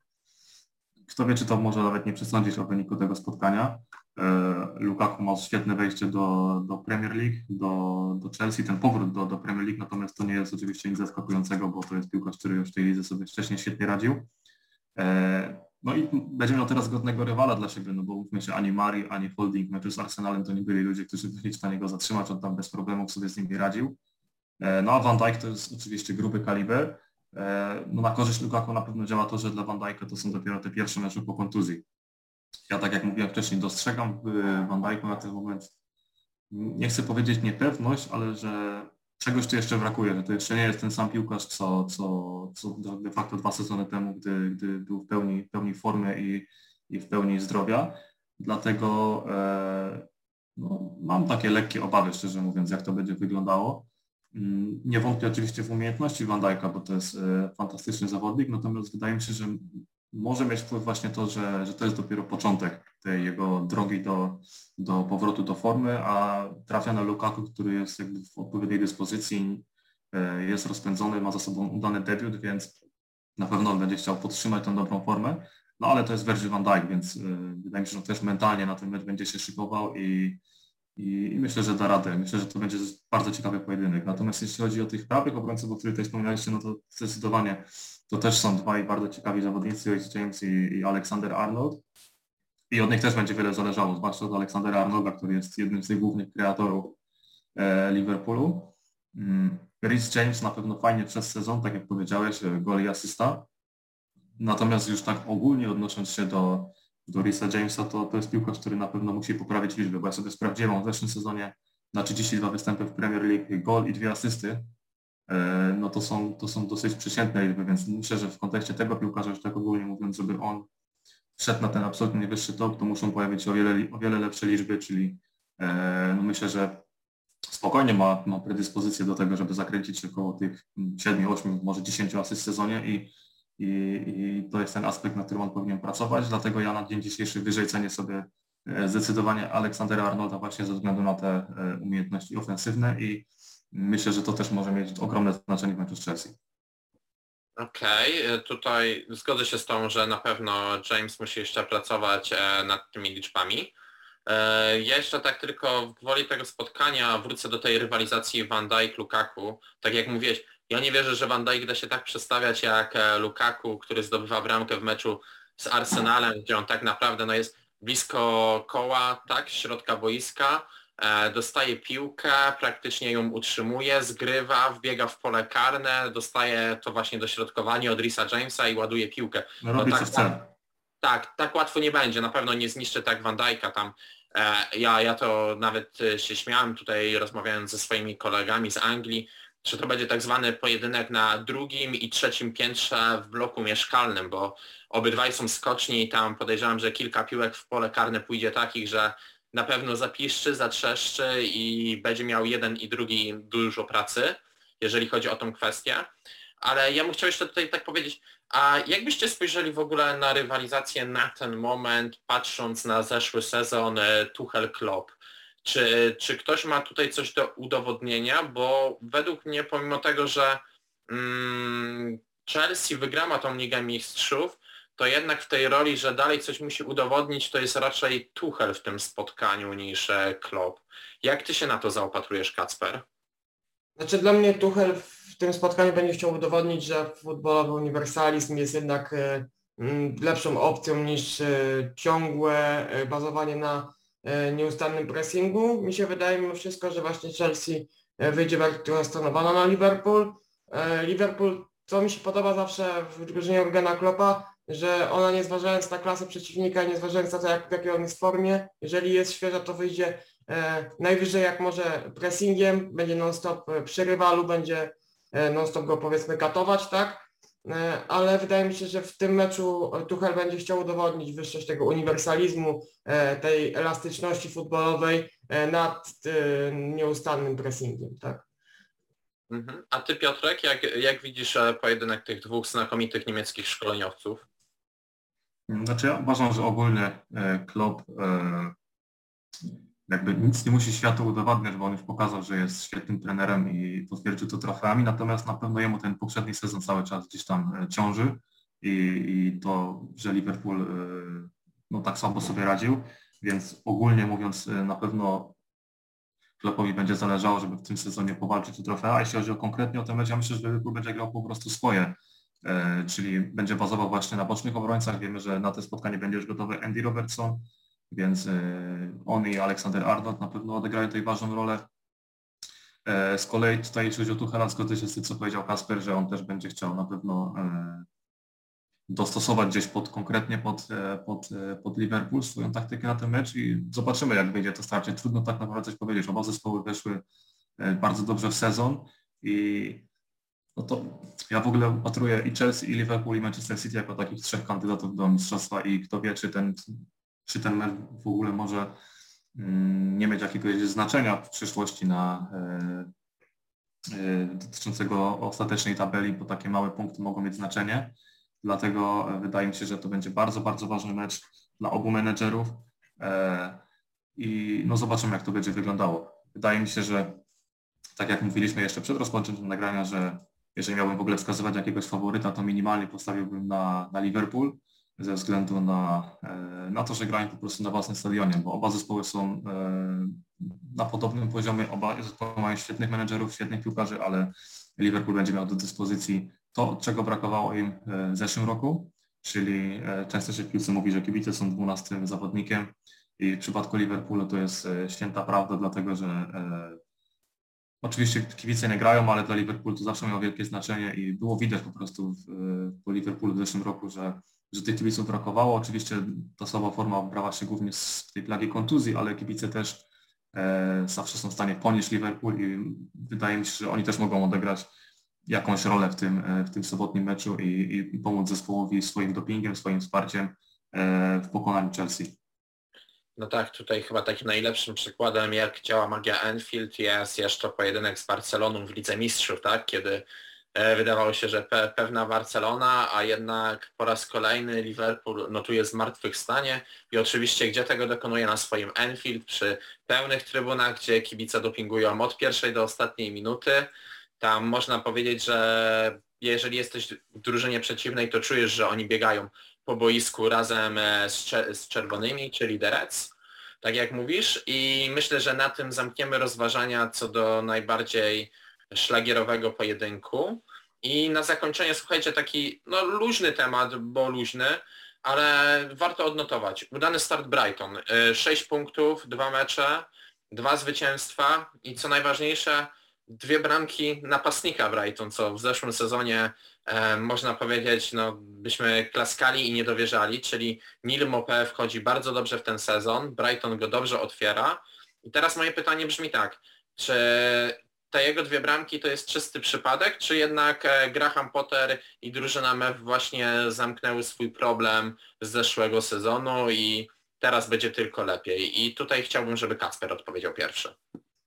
kto wie, czy to może nawet nie przesądzić o wyniku tego spotkania. E, Lukaku ma świetne wejście do, do Premier League, do, do Chelsea, ten powrót do, do Premier League, natomiast to nie jest oczywiście nic zaskakującego, bo to jest piłkarz, który już w tej lidze sobie wcześniej świetnie radził. E, No i będzie miał teraz godnego rywala dla siebie, no bo mówmy się, ani Mari, ani Holding meczu z Arsenalem to nie byli ludzie, którzy byli w stanie go zatrzymać, on tam bez problemów sobie z nimi radził. E, No a Van Dijk to jest oczywiście gruby kaliber. E, No na korzyść Lukaku na pewno działa to, że dla Van Dijka to są dopiero te pierwsze mecze po kontuzji. Ja tak jak mówiłem wcześniej, dostrzegam w Van Dijku na ten moment, nie chcę powiedzieć niepewność, ale że czegoś tu jeszcze brakuje, że to jeszcze nie jest ten sam piłkarz, co, co, co de facto dwa sezony temu, gdy, gdy był w pełni, w pełni formy i, i w pełni zdrowia. Dlatego e, no, mam takie lekkie obawy, szczerze mówiąc, jak to będzie wyglądało. Mm, Nie wątpię oczywiście w umiejętności Van Dijk'a, bo to jest e, fantastyczny zawodnik, natomiast wydaje mi się, że może mieć wpływ właśnie to, że, że to jest dopiero początek tej jego drogi do, do powrotu do formy, a trafia na Lukaku, który jest jakby w odpowiedniej dyspozycji, e, jest rozpędzony, ma za sobą udany debiut, więc na pewno będzie chciał podtrzymać tę dobrą formę. No ale to jest Virgil van Dijk, więc e, wydaje mi się, że on też mentalnie na ten mecz będzie się szykował i, i, i myślę, że da radę. Myślę, że to będzie bardzo ciekawy pojedynek. Natomiast jeśli chodzi o tych prawych obrońców, o których tutaj wspomnialiście, no to zdecydowanie to też są dwaj bardzo ciekawi zawodnicy, Reece James i, i Alexander Arnold. I od nich też będzie wiele zależało, zwłaszcza od Aleksandra Arnolda, który jest jednym z tych głównych kreatorów e, Liverpoolu. Mm, Reece James na pewno fajnie przez sezon, tak jak powiedziałeś, e, gol i asysta. Natomiast już tak ogólnie odnosząc się do, do Reece'a Jamesa, to, to jest piłkarz, który na pewno musi poprawić liczby, bo ja sobie sprawdziłem, w zeszłym sezonie na 32 występy w Premier League, gol i dwie asysty, e, no to są, to są dosyć przeciętne liczby, więc myślę, że w kontekście tego piłkarza, już tak ogólnie mówiąc, żeby on wszedł na ten absolutnie najwyższy top, to muszą pojawić się o wiele, o wiele lepsze liczby, czyli e, no myślę, że spokojnie ma, ma predyspozycję do tego, żeby zakręcić się około tych 7, 8, może 10 asyst w sezonie i, i, i to jest ten aspekt, na którym on powinien pracować, dlatego ja na dzień dzisiejszy wyżej cenię sobie e, zdecydowanie Aleksandra Arnolda właśnie ze względu na te e, umiejętności ofensywne i myślę, że to też może mieć ogromne znaczenie w meczu z Chelsea. Okej, e, tutaj zgodzę się z tą, że na pewno James musi jeszcze pracować nad tymi liczbami. Ja jeszcze tak tylko woli tego spotkania wrócę do tej rywalizacji Van Dijk-Lukaku. Tak jak mówiłeś, ja nie wierzę, że Van Dijk da się tak przestawiać jak e, Lukaku, który zdobywa bramkę w meczu z Arsenalem, gdzie on tak naprawdę no, jest blisko koła, tak, środka boiska, e, dostaje piłkę, praktycznie ją utrzymuje, zgrywa, wbiega w pole karne, dostaje to właśnie dośrodkowanie od Risa Jamesa i ładuje piłkę. No, tak, chce. Tak, tak łatwo nie będzie, na pewno nie zniszczy tak Van Dijk'a tam. E, ja, ja to nawet się śmiałem tutaj rozmawiając ze swoimi kolegami z Anglii, że to będzie tak zwany pojedynek na drugim i trzecim piętrze w bloku mieszkalnym, bo obydwaj są skoczni i tam podejrzewam, że kilka piłek w pole karne pójdzie takich, że na pewno zapiszczy, zatrzeszczy i będzie miał jeden i drugi dużo pracy, jeżeli chodzi o tą kwestię. Ale ja bym chciał jeszcze tutaj tak powiedzieć, a jakbyście spojrzeli w ogóle na rywalizację na ten moment, patrząc na zeszły sezon e, Tuchel-Klopp? Czy, czy ktoś ma tutaj coś do udowodnienia? Bo według mnie, pomimo tego, że mm, Chelsea wygrała tą Ligę Mistrzów, to jednak w tej roli, że dalej coś musi udowodnić, to jest raczej Tuchel w tym spotkaniu niż e, Klopp. Jak ty się na to zaopatrujesz, Kacper? Znaczy dla mnie Tuchel w tym spotkaniu będzie chciał udowodnić, że futbolowy uniwersalizm jest jednak e, mm, lepszą opcją niż e, ciągłe bazowanie na nieustannym pressingu. Mi się wydaje mimo wszystko, że właśnie Chelsea e, wyjdzie bardziej trochę stonowana na Liverpool. E, Liverpool, co mi się podoba zawsze w drużynie Jurgena Kloppa, że ona nie zważając na klasę przeciwnika, nie zważając na to, jak, w jakiej on jest w formie, jeżeli jest świeża, to wyjdzie e, najwyżej jak może pressingiem, będzie non-stop e, przy rywalu, będzie e, non-stop go powiedzmy katować, tak? E, ale wydaje mi się, że w tym meczu Tuchel będzie chciał udowodnić wyższość tego uniwersalizmu, e, tej elastyczności futbolowej nad nieustannym pressingiem, tak? Mhm. A ty Piotrek, jak, jak widzisz pojedynek tych dwóch znakomitych niemieckich szkoleniowców? Znaczy ja uważam, że ogólnie Klopp jakby nic nie musi światu udowadniać, bo on już pokazał, że jest świetnym trenerem i potwierdził to trofeami, natomiast na pewno jemu ten poprzedni sezon cały czas gdzieś tam e, ciąży i, i to, że Liverpool e, no, tak słabo sobie radził, więc ogólnie mówiąc e, na pewno Kloppowi będzie zależało, żeby w tym sezonie powalczyć o trofea, a jeśli chodzi o konkretnie o ten mecz, ja myślę, że Liverpool będzie grał po prostu swoje, czyli będzie bazował właśnie na bocznych obrońcach. Wiemy, że na to spotkanie będzie już gotowy Andy Robertson, więc e, on i Aleksander Arnold na pewno odegrają tutaj ważną rolę. E, z kolei tutaj jeśli chodzi o Tuchela, zgodzę się z tym, co powiedział Kasper, że on też będzie chciał na pewno e, dostosować gdzieś pod konkretnie pod, pod, pod Liverpool swoją taktykę na ten mecz i zobaczymy jak wyjdzie to starcie. Trudno tak naprawdę coś powiedzieć. Oba zespoły weszły bardzo dobrze w sezon i no to ja w ogóle upatruję i Chelsea, i Liverpool, i Manchester City jako takich trzech kandydatów do mistrzostwa i kto wie, czy ten czy ten mecz w ogóle może mm, nie mieć jakiegoś znaczenia w przyszłości na e, e, dotyczącego ostatecznej tabeli, bo takie małe punkty mogą mieć znaczenie. Dlatego e, wydaje mi się, że to będzie bardzo, bardzo ważny mecz dla obu menedżerów i no zobaczymy, jak to będzie wyglądało. Wydaje mi się, że tak jak mówiliśmy jeszcze przed rozpoczęciem nagrania, że jeżeli miałbym w ogóle wskazywać jakiegoś faworyta, to minimalnie postawiłbym na, na Liverpool, ze względu na, e, na to, że grają po prostu na własnym stadionie, bo oba zespoły są e, na podobnym poziomie, oba zespoły mają świetnych menedżerów, świetnych piłkarzy, ale Liverpool będzie miał do dyspozycji to, czego brakowało im e, w zeszłym roku, czyli często się w piłce mówi, że kibice są dwunastym zawodnikiem i w przypadku Liverpoolu to jest święta prawda, dlatego że Oczywiście kibice nie grają, ale dla Liverpoolu to zawsze miało wielkie znaczenie i było widać po prostu w, po Liverpoolu w zeszłym roku, że że tych kibiców brakowało. Oczywiście ta słaba forma brała się głównie z tej plagi kontuzji, ale kibice też e, zawsze są w stanie ponieść Liverpool i wydaje mi się, że oni też mogą odegrać jakąś rolę w tym, e, w tym sobotnim meczu i, i pomóc zespołowi swoim dopingiem, swoim wsparciem e, w pokonaniu Chelsea. No tak, tutaj chyba takim najlepszym przykładem, jak działa magia Enfield jest jeszcze pojedynek z Barceloną w Lidze Mistrzów, tak? Kiedy wydawało się, że pe pewna Barcelona, a jednak po raz kolejny Liverpool notuje zmartwychwstanie. I oczywiście gdzie tego dokonuje? Na swoim Enfield przy pełnych trybunach, gdzie kibice dopingują od pierwszej do ostatniej minuty. Tam można powiedzieć, że jeżeli jesteś w drużynie przeciwnej, to czujesz, że oni biegają po boisku razem e, z, z czerwonymi, czyli Reds, tak jak mówisz. I myślę, że na tym zamkniemy rozważania co do najbardziej szlagierowego pojedynku. I na zakończenie słuchajcie taki no, luźny temat, bo luźny, ale warto odnotować. Udany start Brighton. 6 y, punktów, dwa mecze, dwa zwycięstwa i co najważniejsze, dwie bramki napastnika Brighton, co w zeszłym sezonie e, można powiedzieć, no byśmy klaskali i nie dowierzali, czyli Nil Mopé wchodzi bardzo dobrze w ten sezon, Brighton go dobrze otwiera. I teraz moje pytanie brzmi tak, czy te jego dwie bramki to jest czysty przypadek, czy jednak e, Graham Potter i drużyna MEF właśnie zamknęły swój problem z zeszłego sezonu i teraz będzie tylko lepiej? I tutaj chciałbym, żeby Kasper odpowiedział pierwszy.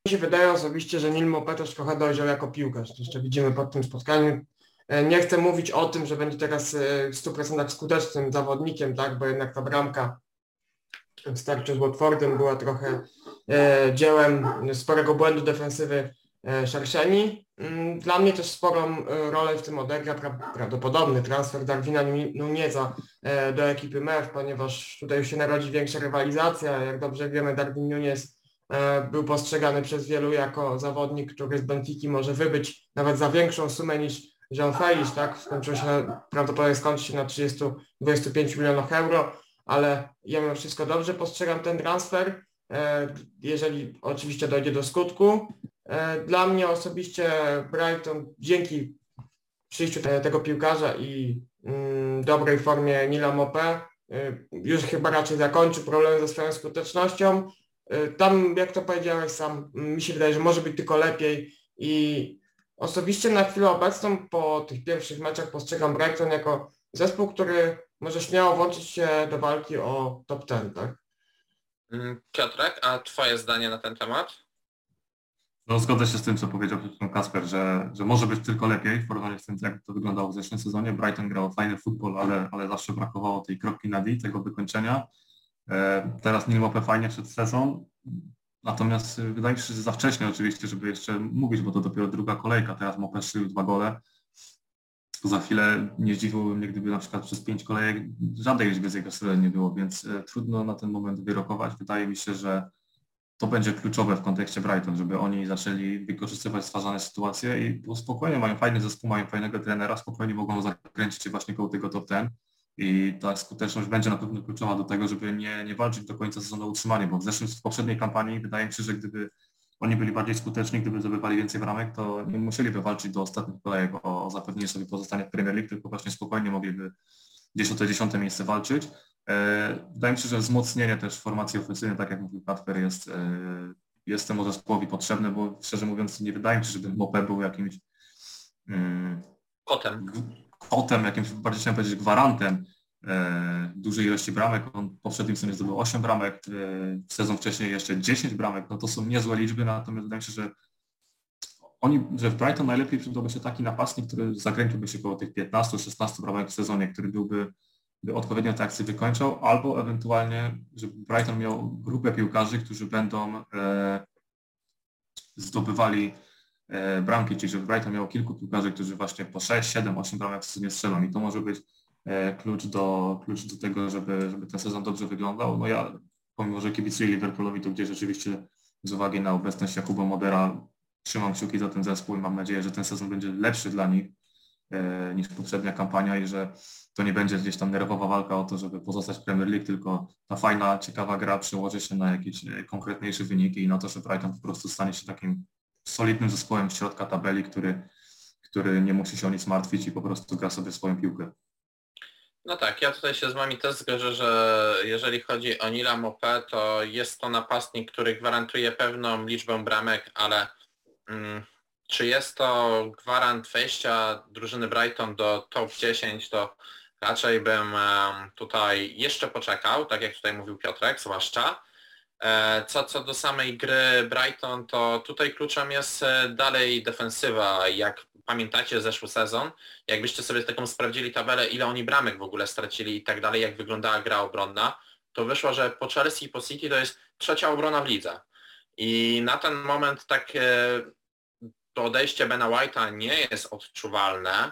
Mi się wydaje osobiście, że Neil Mopé też trochę dojrzał jako piłkarz. Jeszcze widzimy pod tym spotkaniu. E, nie chcę mówić o tym, że będzie teraz e, w 100% skutecznym zawodnikiem, tak, bo jednak ta bramka w starciu z Watfordem była trochę dziełem sporego błędu defensywy E, Szerszeni. Mm, dla mnie też sporą e, rolę w tym odegra prawdopodobny transfer Darwina Nunieza e, do ekipy MEF, ponieważ tutaj już się narodzi większa rywalizacja. Jak dobrze wiemy, Darwin Nunez był postrzegany przez wielu jako zawodnik, który z Benfiki może wybyć nawet za większą sumę niż Jean Felix, tak? Skończył się, prawdopodobnie skończy się na 30-25 milionach euro, ale ja mimo wszystko dobrze postrzegam ten transfer, jeżeli oczywiście dojdzie do skutku. E, dla mnie osobiście Brighton dzięki przyjściu tego piłkarza i mm, dobrej formie Nila Mopé y, już chyba raczej zakończy problem ze swoją skutecznością. Y, tam, jak to powiedziałeś sam, mi się wydaje, że może być tylko lepiej i osobiście na chwilę obecną po tych pierwszych meczach postrzegam Brighton jako zespół, który może śmiało włączyć się do walki o top 10, tak? Mm, Piotrek, a twoje zdanie na ten temat? No zgodzę się z tym, co powiedział Kasper, że, że może być tylko lepiej w porównaniu z tym, jak to wyglądało w zeszłym sezonie. Brighton grał fajny futbol, ale, ale zawsze brakowało tej kropki na D, tego wykończenia. E, teraz Neil Mopę fajnie przed sezon, natomiast wydaje mi się, że za wcześnie oczywiście, żeby jeszcze mówić, bo to dopiero druga kolejka. Teraz Mopę strzelił dwa gole. Za chwilę nie zdziwiłbym mnie, gdyby na przykład przez pięć kolejek żadnej liczby z jego strony nie było, więc e, trudno na ten moment wyrokować. Wydaje mi się, że to będzie kluczowe w kontekście Brighton, żeby oni zaczęli wykorzystywać stwarzane sytuacje i spokojnie mają fajny zespół, mają fajnego trenera, spokojnie mogą zakręcić się właśnie koło tego top ten. I ta skuteczność będzie na pewno kluczowa do tego, żeby nie, nie walczyć do końca sezonu o utrzymanie, bo w zeszłym, w poprzedniej kampanii wydaje mi się, że gdyby oni byli bardziej skuteczni, gdyby zdobywali więcej bramek, to nie musieliby walczyć do ostatnich kolejek o, zapewnienie sobie pozostania w Premier League, tylko właśnie spokojnie mogliby gdzieś o to dziesiąte miejsce walczyć wydaje mi się, że wzmocnienie też formacji ofensywnej, tak jak mówił Katper, jest, e, jest temu zespołowi potrzebne, bo szczerze mówiąc nie wydaje mi się, żeby Mopé był jakimś um, kotem. kotem, jakimś bardziej chciałem powiedzieć gwarantem e, dużej ilości bramek. On w poprzednim sezonie zdobył 8 bramek, e, sezon wcześniej jeszcze 10 bramek, no to są niezłe liczby, natomiast wydaje mi się, że oni, że w Brighton najlepiej przydałby się taki napastnik, który zakręciłby się koło tych 15-16 bramek w sezonie, który byłby by odpowiednio te akcje wykończał, albo ewentualnie, żeby Brighton miał grupę piłkarzy, którzy będą e, zdobywali e, bramki, czyli żeby Brighton miał kilku piłkarzy, którzy właśnie po 6, 7, 8 bramek w sezonie strzelą. I to może być e, klucz, do, klucz do tego, żeby, żeby ten sezon dobrze wyglądał. No ja, pomimo że kibicuję Liverpoolowi, to gdzieś rzeczywiście z uwagi na obecność Jakuba Modera trzymam kciuki za ten zespół i mam nadzieję, że ten sezon będzie lepszy dla nich niż poprzednia kampania i że to nie będzie gdzieś tam nerwowa walka o to, żeby pozostać w Premier League, tylko ta fajna, ciekawa gra przełoży się na jakieś e, konkretniejsze wyniki i na to, że Brighton po prostu stanie się takim solidnym zespołem z środka tabeli, który, który nie musi się o nic martwić i po prostu gra sobie swoją piłkę. No tak, ja tutaj się z Wami też zgodzę, że jeżeli chodzi o Nila Mopé, to jest to napastnik, który gwarantuje pewną liczbę bramek, ale mm, czy jest to gwarant wejścia drużyny Brighton do top 10, to raczej bym tutaj jeszcze poczekał, tak jak tutaj mówił Piotrek, zwłaszcza. E, co, co do samej gry Brighton, to tutaj kluczem jest e, dalej defensywa. Jak pamiętacie zeszły sezon, jakbyście sobie taką sprawdzili tabelę, ile oni bramek w ogóle stracili i tak dalej, jak wyglądała gra obronna, to wyszło, że po Chelsea i po City to jest trzecia obrona w lidze. I na ten moment tak e, to odejście Bena White'a nie jest odczuwalne.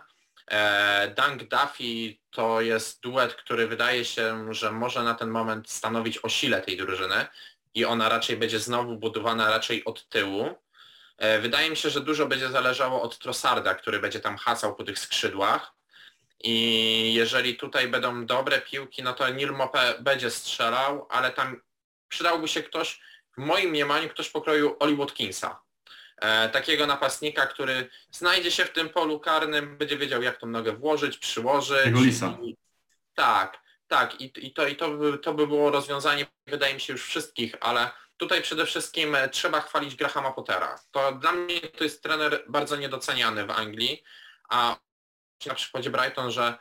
E, Dunk Duffy to jest duet, który wydaje się, że może na ten moment stanowić o sile tej drużyny i ona raczej będzie znowu budowana raczej od tyłu. E, wydaje mi się, że dużo będzie zależało od Trossarda, który będzie tam hasał po tych skrzydłach. I jeżeli tutaj będą dobre piłki, no to Neil Mope będzie strzelał, ale tam przydałby się ktoś, w moim mniemaniu, ktoś pokroju Oli Watkinsa. E, takiego napastnika, który znajdzie się w tym polu karnym, będzie wiedział jak tą nogę włożyć, przyłożyć. Tego lisa. I, tak, tak. I, i, to, i to, by, to by było rozwiązanie, wydaje mi się, już wszystkich, ale tutaj przede wszystkim e, trzeba chwalić Grahama Pottera. To dla mnie to jest trener bardzo niedoceniany w Anglii, a na przykładzie Brighton, że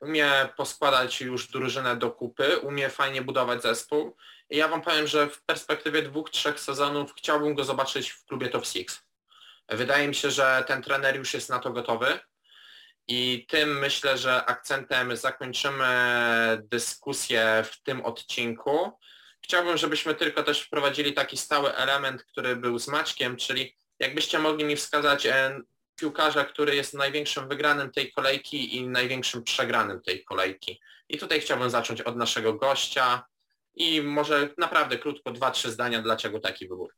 umie poskładać już drużynę do kupy, umie fajnie budować zespół ja Wam powiem, że w perspektywie dwóch, trzech sezonów chciałbym go zobaczyć w klubie Top Six. Wydaje mi się, że ten trener już jest na to gotowy i tym myślę, że akcentem zakończymy dyskusję w tym odcinku. Chciałbym, żebyśmy tylko też wprowadzili taki stały element, który był z Maćkiem, czyli jakbyście mogli mi wskazać e, piłkarza, który jest największym wygranym tej kolejki i największym przegranym tej kolejki. I tutaj chciałbym zacząć od naszego gościa i może naprawdę krótko dwa, trzy zdania, dlaczego taki wybór.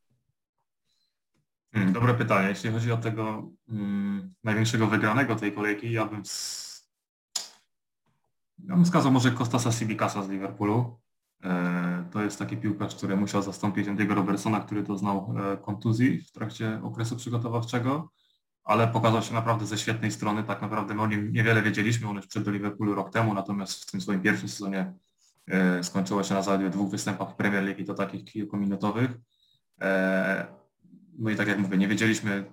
Hmm, dobre pytanie. Jeśli chodzi o tego hmm, największego wygranego tej kolejki, ja bym, ja bym wskazał może Kostasa Sibikasa z Liverpoolu. E, to jest taki piłkarz, który musiał zastąpić Andy'ego Robertsona, który doznał e, kontuzji w trakcie okresu przygotowawczego ale pokazał się naprawdę ze świetnej strony. Tak naprawdę my o nim niewiele wiedzieliśmy, on już przyszedł do Liverpoolu rok temu, natomiast w tym swoim pierwszym sezonie skończyło się na zaledwie dwóch występach w Premier League to takich kilkuminutowych. E, no i tak jak mówię, nie wiedzieliśmy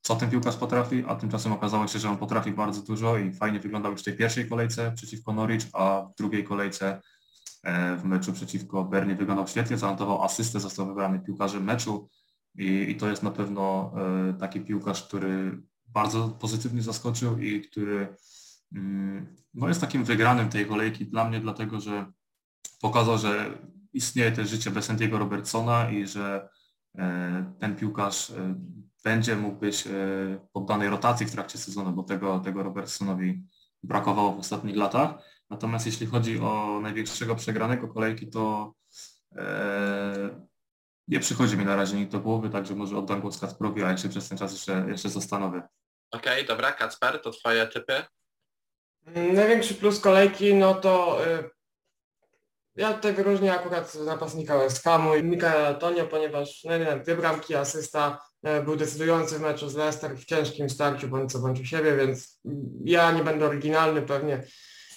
co ten piłkarz potrafi, a tymczasem okazało się, że on potrafi bardzo dużo i fajnie wyglądał już w tej pierwszej kolejce przeciwko Norwich, a w drugiej kolejce e, w meczu przeciwko Bernie wyglądał świetnie, zanotował asystę, został wybrany piłkarzem meczu i, i to jest na pewno e, taki piłkarz, który bardzo pozytywnie zaskoczył i który mm, no jest takim wygranym tej kolejki dla mnie, dlatego że pokazał, że istnieje też życie bez Santiago Robertsona i że e, ten piłkarz e, będzie mógł być e, poddanej rotacji w trakcie sezonu, bo tego, tego Robertsonowi brakowało w ostatnich latach. Natomiast jeśli chodzi o największego przegranego kolejki, to nie przychodzi mi na razie nikt do głowy, także może oddam głos Kacprowi, a ja się przez ten czas jeszcze, jeszcze zastanowię. Okej, okay, dobra, Kacper, to twoje typy? Największy plus kolejki, no to y, ja tutaj wyróżnię akurat napastnika West Hamu i Mikaela Antonio, ponieważ no, nie dwie bramki, asysta y, był decydujący w meczu z Leicester w ciężkim starciu bądź co bądź u siebie, więc ja nie będę oryginalny pewnie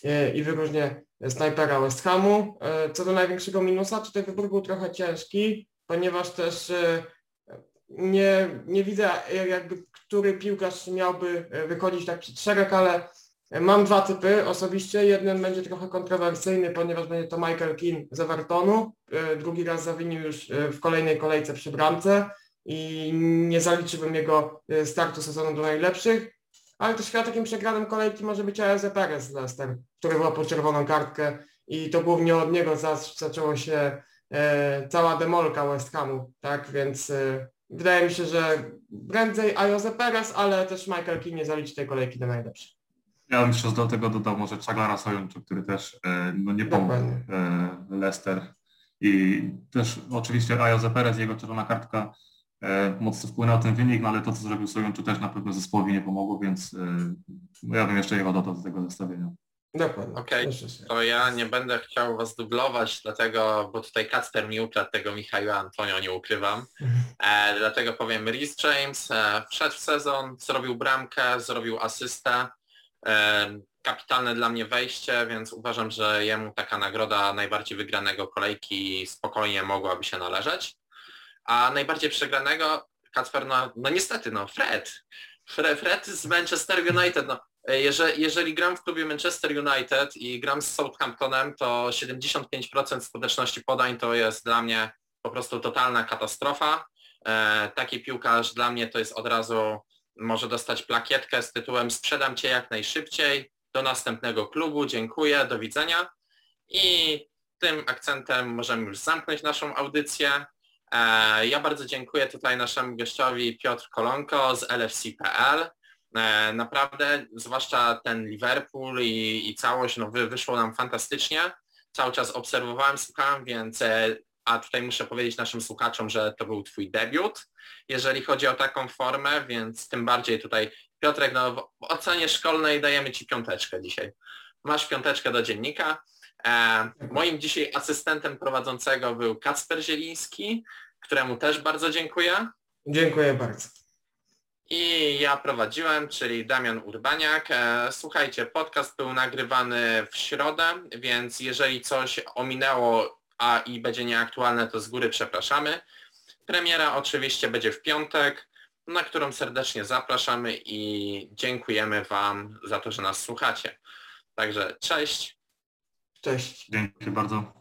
y, i wyróżnię snajpera West Hamu. Co do największego minusa, tutaj wybór był trochę ciężki, ponieważ też nie, nie widzę jakby, który piłkarz miałby wychodzić tak przed szereg, ale Mam dwa typy osobiście. Jeden będzie trochę kontrowersyjny, ponieważ będzie to Michael Keane z Evertonu. E, drugi raz zawinił już e, w kolejnej kolejce przy bramce i nie zaliczyłbym jego e, startu sezonu do najlepszych. Ale też chyba takim przegranym kolejki może być AZ Perez z Leicester, który po czerwoną kartkę i to głównie od niego zaczęło się cała demolka West Hamu, tak? Więc wydaje mi się, że prędzej Ayoze Perez, ale też Michael Keane nie zaliczy tej kolejki do najlepszych. Ja bym jeszcze do tego dodał może Czaglara Sojunczu, który też e, no, nie pomógł e, Leicester. I też oczywiście Ayoze Perez, jego czerwona kartka e, mocno wpłynęła na ten wynik, no ale to, co zrobił Sojunczu też na pewno zespołowi nie pomogło, więc no, ja bym jeszcze jego dodał do tego zestawienia. Dokładnie. Okej, okay. to ja nie będę chciał Was dublować, dlatego, bo tutaj Kacper mi ukradł tego Michała Antonio, nie ukrywam. E, dlatego powiem, Rhys James e, wszedł w sezon, zrobił bramkę, zrobił asystę, Kapitalne dla mnie wejście, więc uważam, że jemu taka nagroda najbardziej wygranego kolejki spokojnie mogłaby się należeć. A najbardziej przegranego Kacper, no, no niestety, no Fred. Fred. Fred z Manchester United. No, jeżeli, jeżeli gram w klubie Manchester United i gram z Southamptonem, to 75% skuteczności podań to jest dla mnie po prostu totalna katastrofa. E, taki piłkarz dla mnie to jest od razu może dostać plakietkę z tytułem sprzedam Cię jak najszybciej, do następnego klubu, dziękuję, do widzenia. I tym akcentem możemy już zamknąć naszą audycję. E, ja bardzo dziękuję tutaj naszemu gościowi Piotr Kolonko z LFC.pl. E, naprawdę, zwłaszcza ten Liverpool i, i całość, no wyszło nam fantastycznie. Cały czas obserwowałem, słuchałem, więc e, a tutaj muszę powiedzieć naszym słuchaczom, że to był Twój debiut, jeżeli chodzi o taką formę, więc tym bardziej tutaj Piotrek, no w ocenie szkolnej dajemy Ci piąteczkę dzisiaj. Masz piąteczkę do dziennika. E, moim dzisiaj asystentem prowadzącego był Kacper Zieliński, któremu też bardzo dziękuję. Dziękuję bardzo. I ja prowadziłem, czyli Damian Urbaniak. E, słuchajcie, podcast był nagrywany w środę, więc jeżeli coś ominęło a i będzie nieaktualne, to z góry przepraszamy. Premiera oczywiście będzie w piątek, na którą serdecznie zapraszamy i dziękujemy Wam za to, że nas słuchacie. Także cześć. Cześć. Dzięki bardzo.